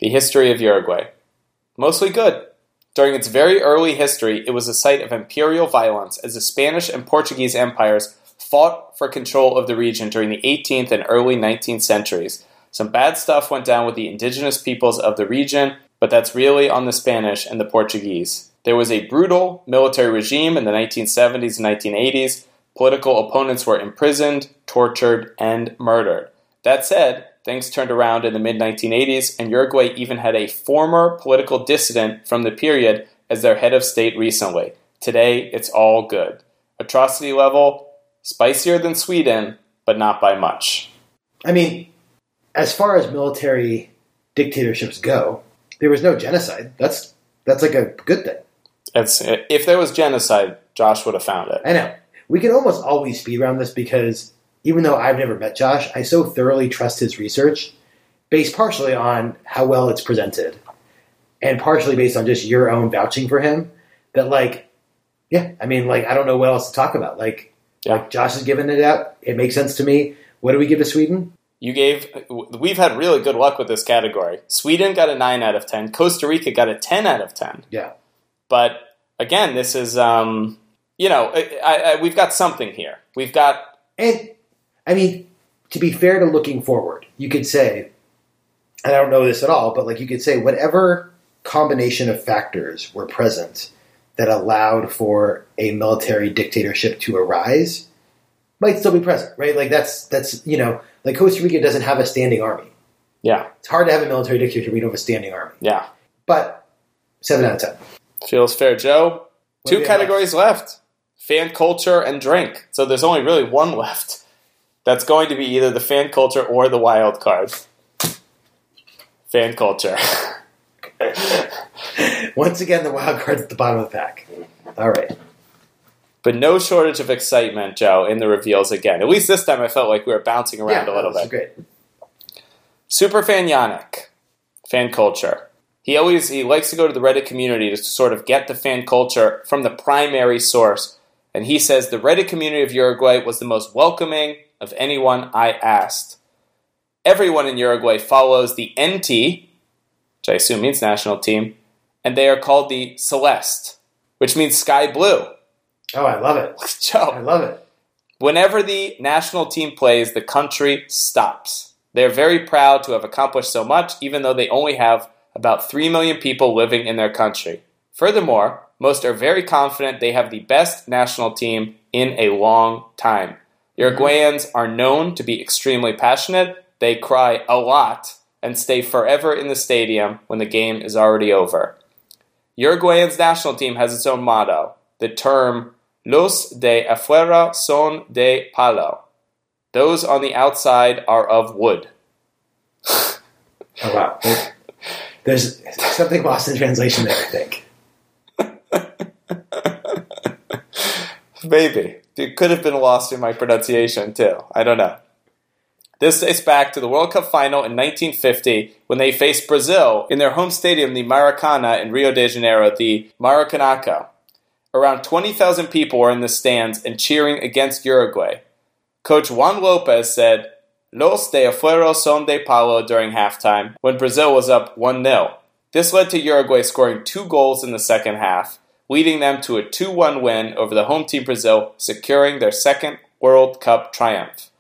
S1: The history of Uruguay. Mostly good. During its very early history, it was a site of imperial violence as the Spanish and Portuguese empires fought for control of the region during the 18th and early 19th centuries. Some bad stuff went down with the indigenous peoples of the region, but that's really on the Spanish and the Portuguese. There was a brutal military regime in the 1970s and 1980s. Political opponents were imprisoned, tortured, and murdered. That said, things turned around in the mid 1980s, and Uruguay even had a former political dissident from the period as their head of state recently. Today, it's all good. Atrocity level, spicier than Sweden, but not by much.
S3: I mean, as far as military dictatorships go, there was no genocide. That's that's like a good thing.
S1: It's, if there was genocide, Josh would have found it.
S3: I know. We can almost always speed around this because even though I've never met Josh, I so thoroughly trust his research, based partially on how well it's presented, and partially based on just your own vouching for him. That like, yeah, I mean, like I don't know what else to talk about. Like,
S1: Yeah.
S3: like Josh has given it out. It makes sense to me. What do we give to Sweden?
S1: You gave. We've had really good luck with this category. Sweden got a nine out of ten. Costa Rica got a ten out of ten.
S3: Yeah,
S1: But again, this is, um, you know, I, I, we've got something here. We've got
S3: and I mean, to be fair to looking forward, you could say, and I don't know this at all, but like you could say, whatever combination of factors were present that allowed for a military dictatorship to arise might still be present, right? Like that's that's you know, like Costa Rica doesn't have a standing army.
S1: yeah,
S3: It's hard to have a military dictatorship when you don't have a standing army.
S1: yeah.
S3: But seven out of ten.
S1: Feels fair, Joe.
S3: What
S1: Two categories left: fan culture and drink. So there's only really one left. That's going to be either the fan culture or the wild card. Fan culture.
S3: Once again, the wild card's at the bottom of the pack. All right.
S1: But no shortage of excitement, Joe, in the reveals again. At least this time I felt like we were bouncing around a little bit.
S3: great.
S1: Superfan Yannick, fan culture. He always he likes to go to the Reddit community to sort of get the fan culture from the primary source. And he says the Reddit community of Uruguay was the most welcoming of anyone I asked. Everyone in Uruguay follows the NT, which I assume means national team, and they are called the Celeste, which means sky blue.
S3: Oh, I love it.
S1: Joe,
S3: I love it.
S1: Whenever the national team plays, the country stops. They're very proud to have accomplished so much, even though they only have about 3 million people living in their country. Furthermore, most are very confident they have the best national team in a long time. Uruguayans are known to be extremely passionate, they cry a lot, and stay forever in the stadium when the game is already over. Uruguayan's national team has its own motto. The term Los de afuera son de palo. Those on the outside are of wood.
S3: Oh wow. There's, something lost in translation there, I think.
S1: Maybe. It could have been lost in my pronunciation too. I don't know. This dates back to the World Cup final in 1950 when they faced Brazil in their home stadium, the Maracana in Rio de Janeiro, the Maracanaço. Around 20,000 people were in the stands and cheering against Uruguay. Coach Juan Lopez said, Los de afuera son de palo during halftime when Brazil was up 1 0. This led to Uruguay scoring two goals in the second half, leading them to a 2 1 win over the home team Brazil, securing their second World Cup triumph.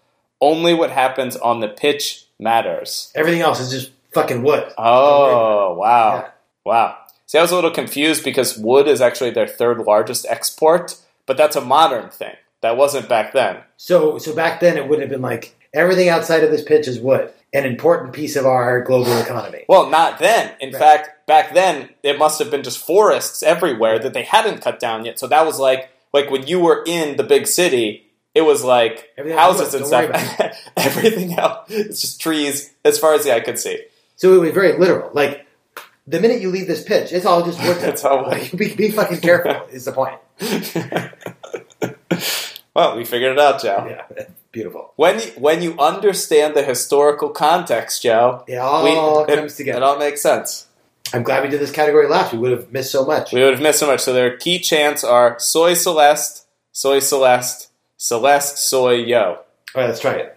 S1: Only what happens on the pitch matters.
S3: Everything else is just fucking wood.
S1: Oh, wow.
S3: Yeah.
S1: Wow. See, I was a little confused because wood is actually their third largest export, but that's a modern thing. That wasn't back then.
S3: So, so back then it would have been like everything outside of this pitch is wood, an important piece of our global economy.
S1: Well, not then. In
S3: Right.
S1: fact, back then it must have been just forests everywhere that they hadn't cut down yet. So that was like like when you were in the big city, it was like
S3: Everything
S1: houses and stuff. Everything else, it's just trees as far as the eye could see.
S3: So it was very literal. Like the minute you leave this pitch, it's all just wood.
S1: It's all wood.
S3: Like, be, be fucking careful. is the point.
S1: well, we figured it out, Joe.
S3: Yeah, beautiful.
S1: When you, when you understand the historical context, Joe,
S3: It all
S1: we-
S3: comes
S1: it,
S3: together.
S1: It all makes sense.
S3: I'm glad we did this category last. We would have missed so much.
S1: We would have missed so much. So their key chants are "Soy Celeste, Soy Celeste, Celeste, Soy Yo."
S3: All right, let's try it.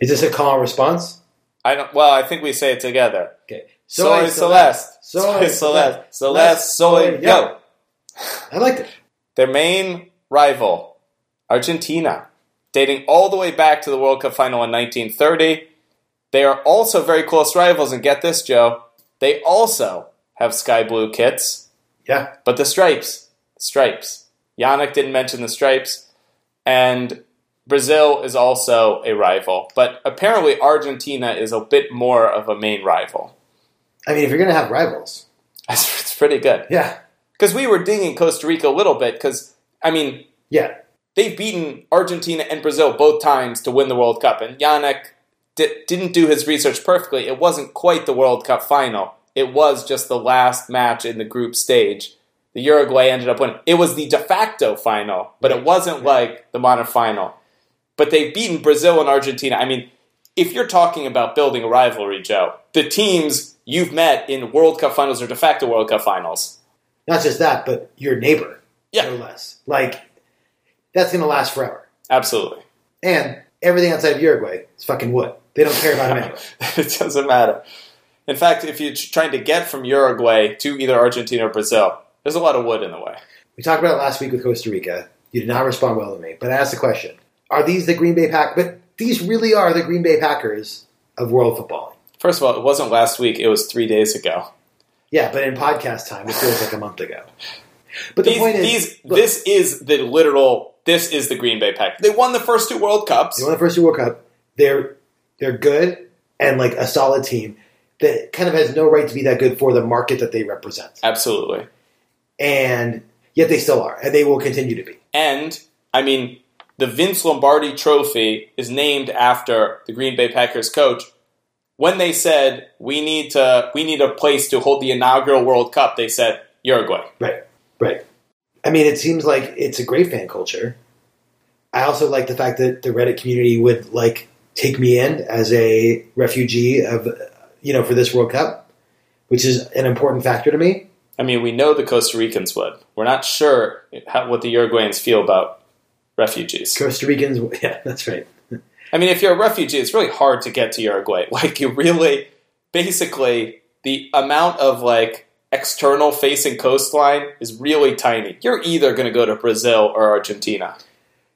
S3: Is this a call and response?
S1: I don't. Well, I think we say it together.
S3: Okay.
S1: Soy Celeste, Soy Celeste, Celeste, Soy Yo.
S3: I liked it.
S1: Their main rival, Argentina, dating all the way back to the World Cup final in 1930. They are also very close rivals, and get this, Joe. They also have sky blue kits.
S3: Yeah.
S1: But the stripes, stripes. Yannick didn't mention the stripes, and Brazil is also a rival. But apparently, Argentina is a bit more of a main rival.
S3: I mean, if you're going to have rivals.
S1: It's, pretty good
S3: Yeah.
S1: because we were dinging Costa Rica a little bit because I mean
S3: Yeah.
S1: they've beaten Argentina and Brazil both times to win the World Cup, and Yannick di- didn't do his research perfectly. It wasn't quite the World Cup final. It was just the last match in the group stage. The Uruguay ended up winning. It was the de facto final, but it wasn't like the modern final. But they've beaten Brazil and Argentina. I mean, if you're talking about building a rivalry, Joe, the teams you've met in World Cup finals or de facto World Cup finals.
S3: Not just that, but your neighbor.
S1: Yeah.
S3: No less. Like, that's going to last forever.
S1: Absolutely.
S3: And everything outside of Uruguay is fucking wood. They don't care about him anyway.
S1: it doesn't matter. In fact, if you're trying to get from Uruguay to either Argentina or Brazil, there's a lot of wood in the way.
S3: We talked about it last week with Costa Rica. You did not respond well to me, but I asked the question: Are these the Green Bay Pack? But these really are the Green Bay Packers of world football.
S1: First of all, it wasn't last week, it was three days ago.
S3: Yeah, but in podcast time, it feels like a month ago. But the
S1: These,
S3: point is,
S1: these,
S3: look,
S1: this is the literal, this is the Green Bay Pack. They won the first two World Cups.
S3: they won the first two World Cup. They're they're good and like a solid team that kind of has no right to be that good for the market that they represent,
S1: Absolutely.
S3: and yet they still are, and they will continue to be.
S1: And, I mean, the Vince Lombardi trophy is named after the Green Bay Packers coach. When they said we need to we need a place to hold the inaugural World Cup, they said Uruguay.
S3: Right, right. I mean, it seems like it's a great fan culture. I also like the fact that the Reddit community would like take me in as a refugee of, you know, for this World Cup, which is an important factor to me.
S1: I mean, we know the Costa Ricans would. We're not sure how, what the Uruguayans feel about refugees.
S3: Costa Ricans, yeah, that's right.
S1: I mean, if you're a refugee, it's really hard to get to Uruguay. Like, you really, basically, the amount of like external facing coastline is really tiny. You're either going to go to Brazil or Argentina.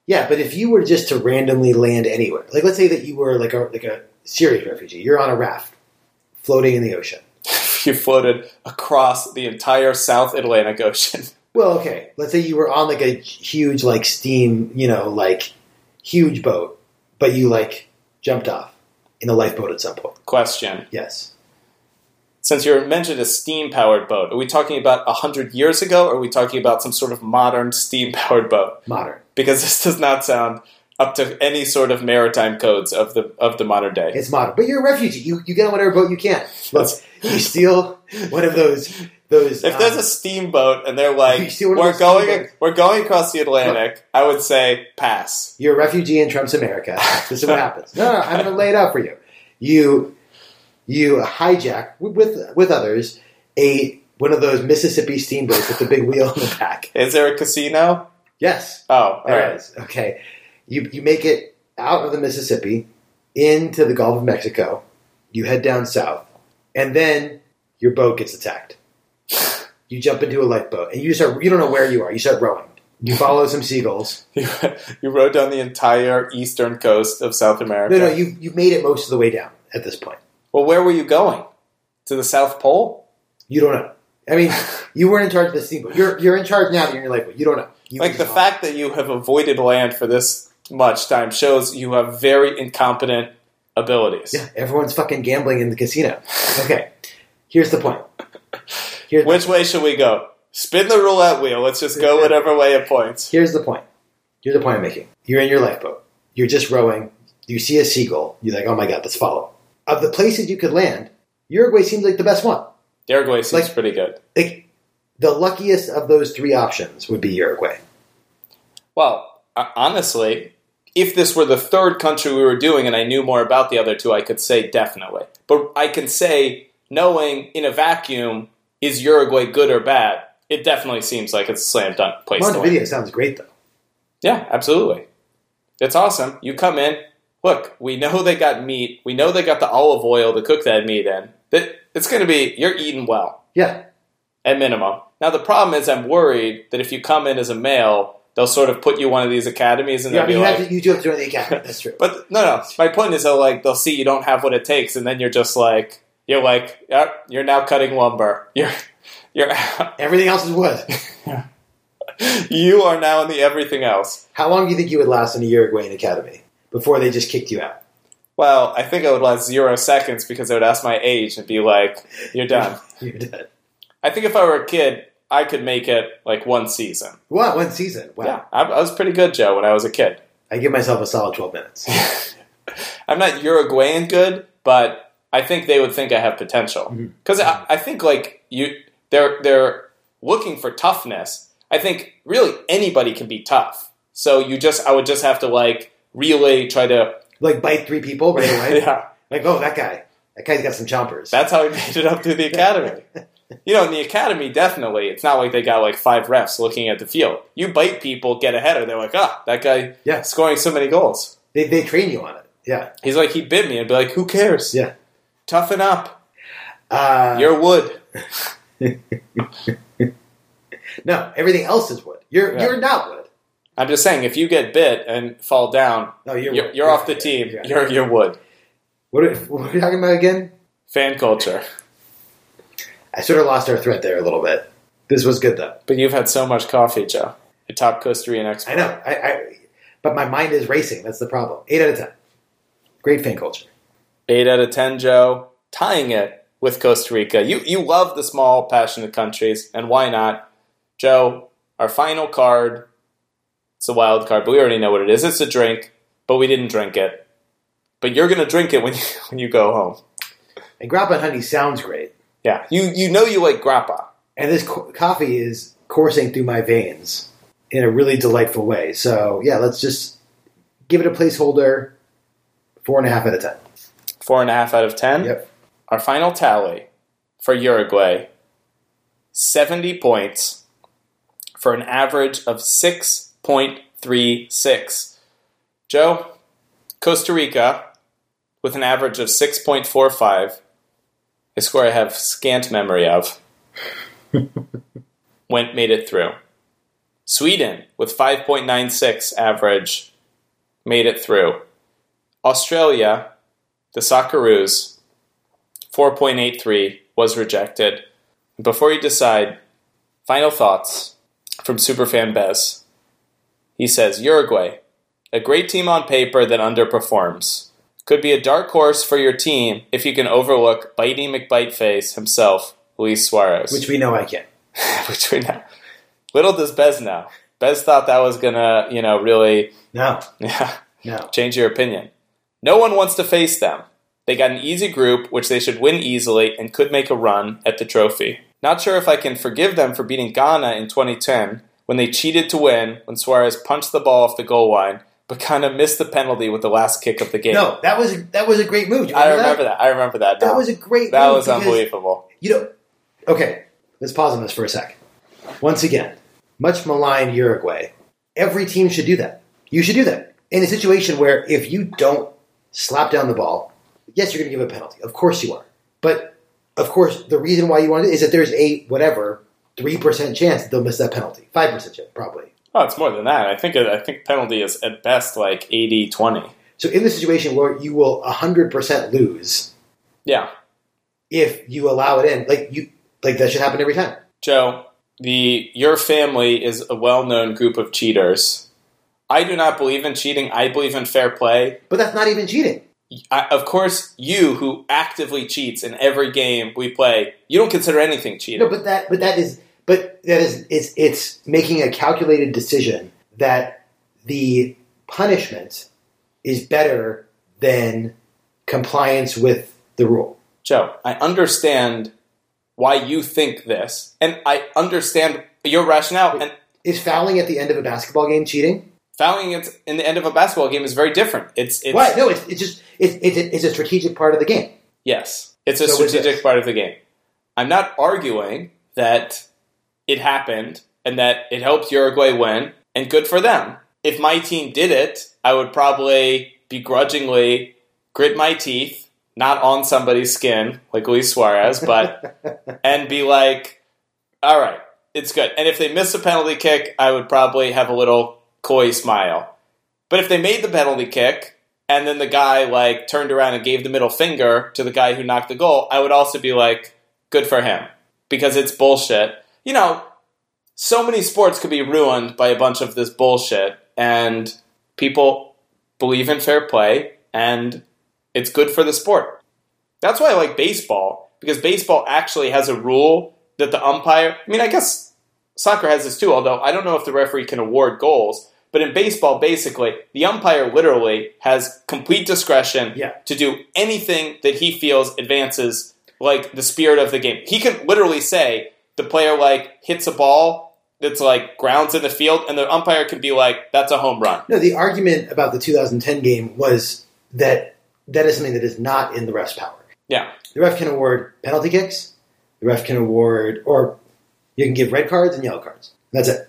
S3: Yeah, but if you were just to randomly land anywhere, like let's say that you were like a like a Syrian refugee, you're on a raft floating in the ocean.
S1: you floated across the entire South Atlantic Ocean.
S3: Well, okay, let's say you were on like a huge like steam, you know, like huge boat, but you like jumped off in a lifeboat at some point.
S1: Question.
S3: Yes.
S1: Since you mentioned a steam powered boat, are we talking about 100 years ago or are we talking about some sort of modern steam powered boat?
S3: Modern.
S1: Because this does not sound up to any sort of maritime codes of the of the modern day.
S3: It's modern. But you're a refugee. You you get on whatever boat you can. Look, you steal one of those those
S1: If there's
S3: um,
S1: a steamboat and they're like,
S3: see one of
S1: "We're going,
S3: steamboats?
S1: we're going across the Atlantic," I would say pass.
S3: you're a refugee in Trump's America. This is what happens. No, no, I'm going to lay it out for you. You you hijack with with, others a one of those Mississippi steamboats with the big wheel in the back.
S1: Is there a casino?
S3: Yes,
S1: Oh,
S3: there
S1: right.
S3: is. Okay, you you make it out of the Mississippi into the Gulf of Mexico. You head down south, and then your boat gets attacked. You jump into a lifeboat, and you start. You don't know where you are. You start rowing. You follow some seagulls.
S1: You, you rode down the entire eastern coast of South America.
S3: No, no, you you've made it most of the way down at this point.
S1: Well, where were you going? To the South Pole?
S3: You don't know. I mean, you weren't in charge of the steamboat. You're you're in charge now. You're in your lifeboat. You don't know. You
S1: Like the fact that you have avoided land for this much time shows you have very incompetent abilities.
S3: Yeah, everyone's fucking gambling in the casino. Okay, here's the point. Here's
S1: Which way should we go? Spin the roulette wheel. Let's just go whatever way it points.
S3: Here's the point. Here's the point I'm making. You're in your lifeboat. You're just rowing. You see a seagull. You're like, oh my god, let's follow. Of the places you could land, Uruguay seems like the best one.
S1: Uruguay seems
S3: Like-
S1: pretty good.
S3: Like the luckiest of those three options would be Uruguay.
S1: Well, uh, honestly, if this were the third country we were doing and I knew more about the other two, I could say definitely. But I can say, knowing in a vacuum, is Uruguay good or bad? It definitely seems like it's a slam dunk place.
S3: Montevideo sounds great though.
S1: Yeah, absolutely. It's awesome. You come in, look, we know they got meat. We know they got the olive oil to cook that meat in. It's going to be, you're eating well,
S3: Yeah,
S1: at minimum. Now, the problem is, I'm worried that if you come in as a male, they'll sort of put you one of these academies and
S3: yeah.
S1: they'll
S3: you
S1: like,
S3: have to. You do have to join the academy. That's true.
S1: but no, no. My point is, they'll like they'll see you don't have what it takes, and then you're just like you're like, yep, you're now cutting lumber. You're You're
S3: Everything else is wood.
S1: you are now in the everything else.
S3: How long do you think you would last in a Uruguayan academy before they just kicked you out?
S1: Well, I think I would last zero seconds because I would ask my age and be like, "You're done."
S3: You're dead.
S1: I think if I were a kid, I could make it like one season.
S3: What? One season? Wow.
S1: Yeah, I, I was pretty good, Joe, when I was a kid.
S3: I give myself a solid 12 minutes.
S1: I'm not Uruguayan good, but I think they would think I have potential because I, I think like you, they're they're looking for toughness. I think really anybody can be tough. So you just, I would just have to like really try to,
S3: like bite three people right away.
S1: yeah.
S3: Like, oh, that guy. That guy's got some chompers.
S1: That's how he made it up through the academy. You know, in the academy, definitely, it's not like they got like five refs looking at the field. You bite people, get a header, they're like, ah, that guy
S3: Yeah.
S1: scoring so many goals.
S3: they, they train you on it. Yeah.
S1: He's like, he bit me, and be like, who cares?
S3: Yeah.
S1: Toughen up.
S3: Uh,
S1: You're wood.
S3: no, everything else is wood. You're
S1: Yeah.
S3: you're not wood.
S1: I'm just saying, if you get bit and fall down,
S3: No, you're
S1: you're, you're off the team.
S3: Yeah.
S1: You're you're wood.
S3: What are, what are we talking about again?
S1: Fan culture.
S3: I sort of lost our thread there a little bit. This was good though.
S1: But you've had so much coffee, Joe. A top Costa Rican expert.
S3: I know. I, I but my mind is racing. That's the problem. Eight out of ten. Great fan culture.
S1: Eight out of ten, Joe. Tying it with Costa Rica. You you love the small, passionate countries, and why not? Joe, our final card. It's a wild card, but we already know what it is. It's a drink, but we didn't drink it. But you're gonna drink it when you when you go home.
S3: And grappa honey sounds great.
S1: Yeah, you you know you like grappa.
S3: And this co- coffee is coursing through my veins in a really delightful way. So yeah, let's just give it a placeholder. Four and a half out of ten.
S1: Four and a half out of ten.
S3: Yep.
S1: Our final tally for Uruguay 70 points for an average of 6.36. Joe, Costa Rica with an average of 6.45, a score I have scant memory of, went made it through. Sweden with 5.96 average made it through. Australia, the Socceroos, 4.83 was rejected. Before you decide, final thoughts from Superfan Bez. He says Uruguay, a great team on paper that underperforms. Could be a dark horse for your team if you can overlook Bitey McBiteface himself, Luis Suarez.
S3: Which we know I can.
S1: Which we know. Little does Bez know. Bez thought that was gonna, you know, really,
S3: No,
S1: yeah,
S3: no.
S1: change your opinion. No one wants to face them. They got an easy group, which they should win easily and could make a run at the trophy. Not sure if I can forgive them for beating Ghana in 2010 when they cheated to win when Suarez punched the ball off the goal line, but kind of missed the penalty with the last kick of the game.
S3: No, that was that was a great move. You
S1: I remember that. I remember that.
S3: That
S1: now.
S3: was a great
S1: That was
S3: because-
S1: unbelievable.
S3: You know, okay, let's pause on this for a sec. Once again, much maligned Uruguay. Every team should do that. You should do that. In a situation where if you don't slap down the ball, yes, you're going to give a penalty. Of course you are. But of course, the reason why you want it is that there's a whatever three percent chance they'll miss that penalty. Five percent chance, probably.
S1: Oh, it's more than that. I think I think penalty is at best like 80-20.
S3: So in the situation where you will hundred percent lose
S1: Yeah.
S3: if you allow it in, like you, like that should happen every time.
S1: Joe, the your family is a well-known group of cheaters. I do not believe in cheating. I believe in fair play.
S3: But that's not even cheating.
S1: I, of course, you who actively cheats in every game we play, you don't consider anything cheating.
S3: No, but that but that is but that is it's it's making a calculated decision that the punishment is better than compliance with the rule.
S1: Joe, I understand why you think this, and I understand your rationale. And
S3: Is fouling at the end of a basketball game cheating?
S1: Fouling it in the end of a basketball game is very different. It's, it's
S3: Why? No, it's, it's just it's, it's, a, it's a strategic part of the game.
S1: Yes, it's a
S3: So
S1: strategic part of the game. I'm not arguing that it happened and that it helped Uruguay win, and good for them. If my team did it, I would probably begrudgingly grit my teeth, not on somebody's skin like Luis Suarez, but and be like, "All right, it's good." And if they miss a penalty kick, I would probably have a little coy smile. But if they made the penalty kick and then the guy like turned around and gave the middle finger to the guy who knocked the goal, I would also be like, good for him. because it's bullshit. You know, so many sports could be ruined by a bunch of this bullshit, and people believe in fair play, and it's good for the sport. That's why I like baseball, because baseball actually has a rule that the umpire, I mean, I guess soccer has this too, although I don't know if the referee can award goals. But in baseball, basically, the umpire literally has complete discretion
S3: Yeah.
S1: to do anything that he feels advances like the spirit of the game. He can literally say the player like hits a ball that's like grounds in the field, and the umpire can be like, "That's a home run."
S3: No, the argument about the 2010 game was that that is something that is not in the ref's power.
S1: Yeah,
S3: The ref can award penalty kicks. The ref can award, or you can give red cards and yellow cards. That's it.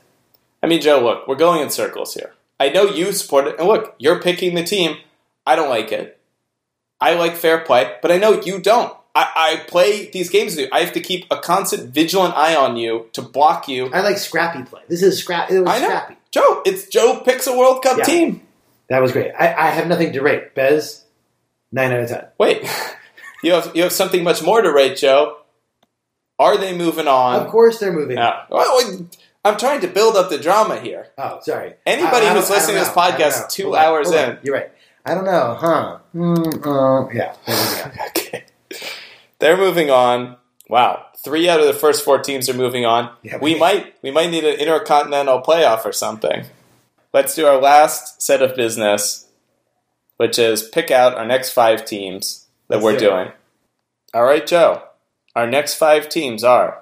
S1: I mean, Joe, look, we're going in circles here. I know you support it, and look, you're picking the team. I don't like it. I like fair play, but I know you don't. I, I play these games with you. I have to keep a constant vigilant eye on you to block you.
S3: I like scrappy play. This is scrap. It was
S1: I know.
S3: scrappy.
S1: Joe, it's Joe picks a World Cup
S3: Yeah.
S1: team.
S3: That was great. I, I have nothing to rate. Bez, nine out of ten.
S1: Wait, you have you have something much more to rate, Joe. Are they moving on?
S3: Of course, they're moving.
S1: Yeah. Well, I'm trying to build up the drama here.
S3: Oh, sorry.
S1: Anybody
S3: I- I
S1: who's listening to this
S3: know. I don't
S1: podcast two
S3: Hold
S1: hours
S3: on.
S1: in.
S3: You're right. I don't know, huh? Mm, uh, yeah. there we go.
S1: Okay. They're moving on. Wow. Three out of the first four teams are moving on.
S3: Yeah,
S1: we might we might need an intercontinental playoff or something. Let's do our last set of business, which is pick out our next five teams that
S3: Let's
S1: we're
S3: do it.
S1: doing. All right, Joe. Our next five teams are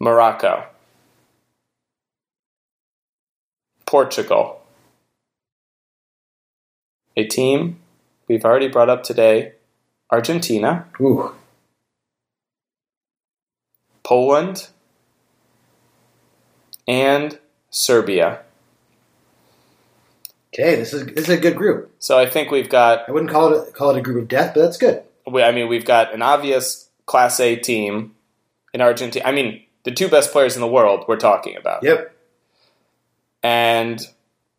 S1: Morocco, Portugal, a team we've already brought up today, Argentina,
S3: Ooh.
S1: Poland, and Serbia.
S3: Okay, this is this is a good group.
S1: So I think we've got
S3: I wouldn't call it a, call it a group of death, but that's good.
S1: we- I mean, we've got an obvious Class A team in Argentina. I mean, the two best players in the world we're talking about.
S3: Yep.
S1: And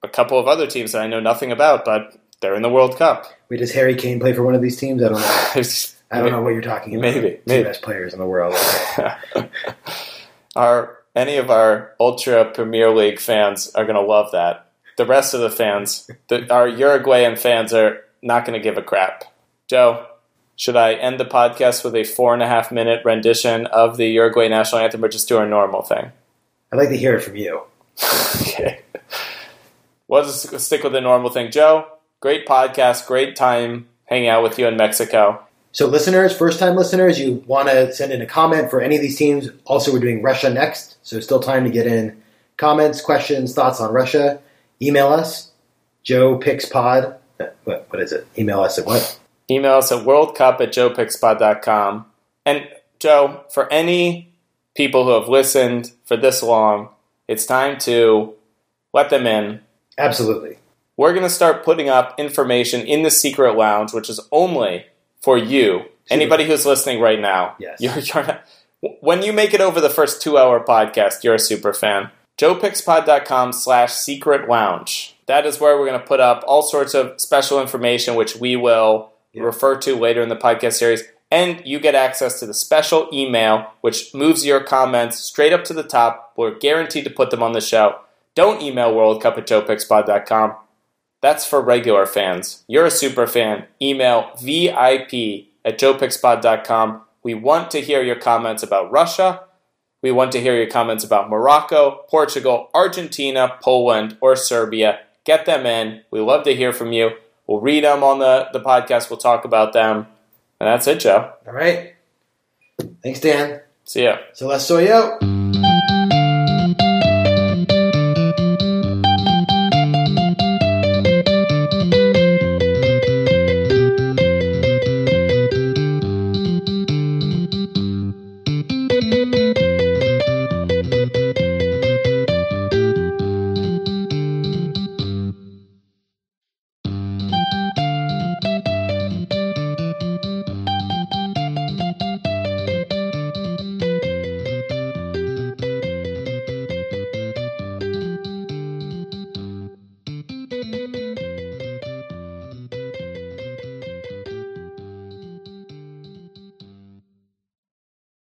S1: a couple of other teams that I know nothing about, but they're in the World Cup.
S3: Wait, does Harry Kane play for one of these teams? I don't know. I don't know what you're talking about.
S1: Maybe,
S3: Two
S1: maybe.
S3: best players in the world.
S1: Our any of our ultra Premier League fans are going to love that. The rest of the fans, the, our Uruguayan fans, are not going to give a crap. Joe, should I end the podcast with a four and a half minute rendition of the Uruguay national anthem, or just do our normal thing?
S3: I'd like to hear it from you.
S1: okay. We'll just stick with the normal thing. Joe, great podcast, great time hanging out with you in Mexico.
S3: So, listeners, first time listeners, you want to send in a comment for any of these teams. Also, we're doing Russia next, so still time to get in comments, questions, thoughts on Russia. Email us, Joe Picks Pod. uh, What, what is it? Email us at what?
S1: Email us at worldcup at joepickspod.com. And Joe, for any people who have listened for this long, it's time to let them in.
S3: Absolutely.
S1: We're going to start putting up information in the secret lounge, which is only for you. Anybody who's listening right now.
S3: Yes.
S1: You're, you're not, when you make it over the first two hour podcast, you're a super fan. joepickspod.com slash secret lounge. That is where we're going to put up all sorts of special information, which we will
S3: Yeah.
S1: refer to later in the podcast series. And you get access to the special email, which moves your comments straight up to the top. We're guaranteed to put them on the show. Don't email worldcup at joepickspod.com. That's for regular fans. You're a super fan. Email VIP at joepickspod.com. We want to hear your comments about Russia. We want to hear your comments about Morocco, Portugal, Argentina, Poland, or Serbia. Get them in. We love to hear from you. We'll read them on the, the podcast. We'll talk about them. And that's it, Joe.
S3: All right. Thanks, Dan.
S1: See ya.
S3: So, let's soy out.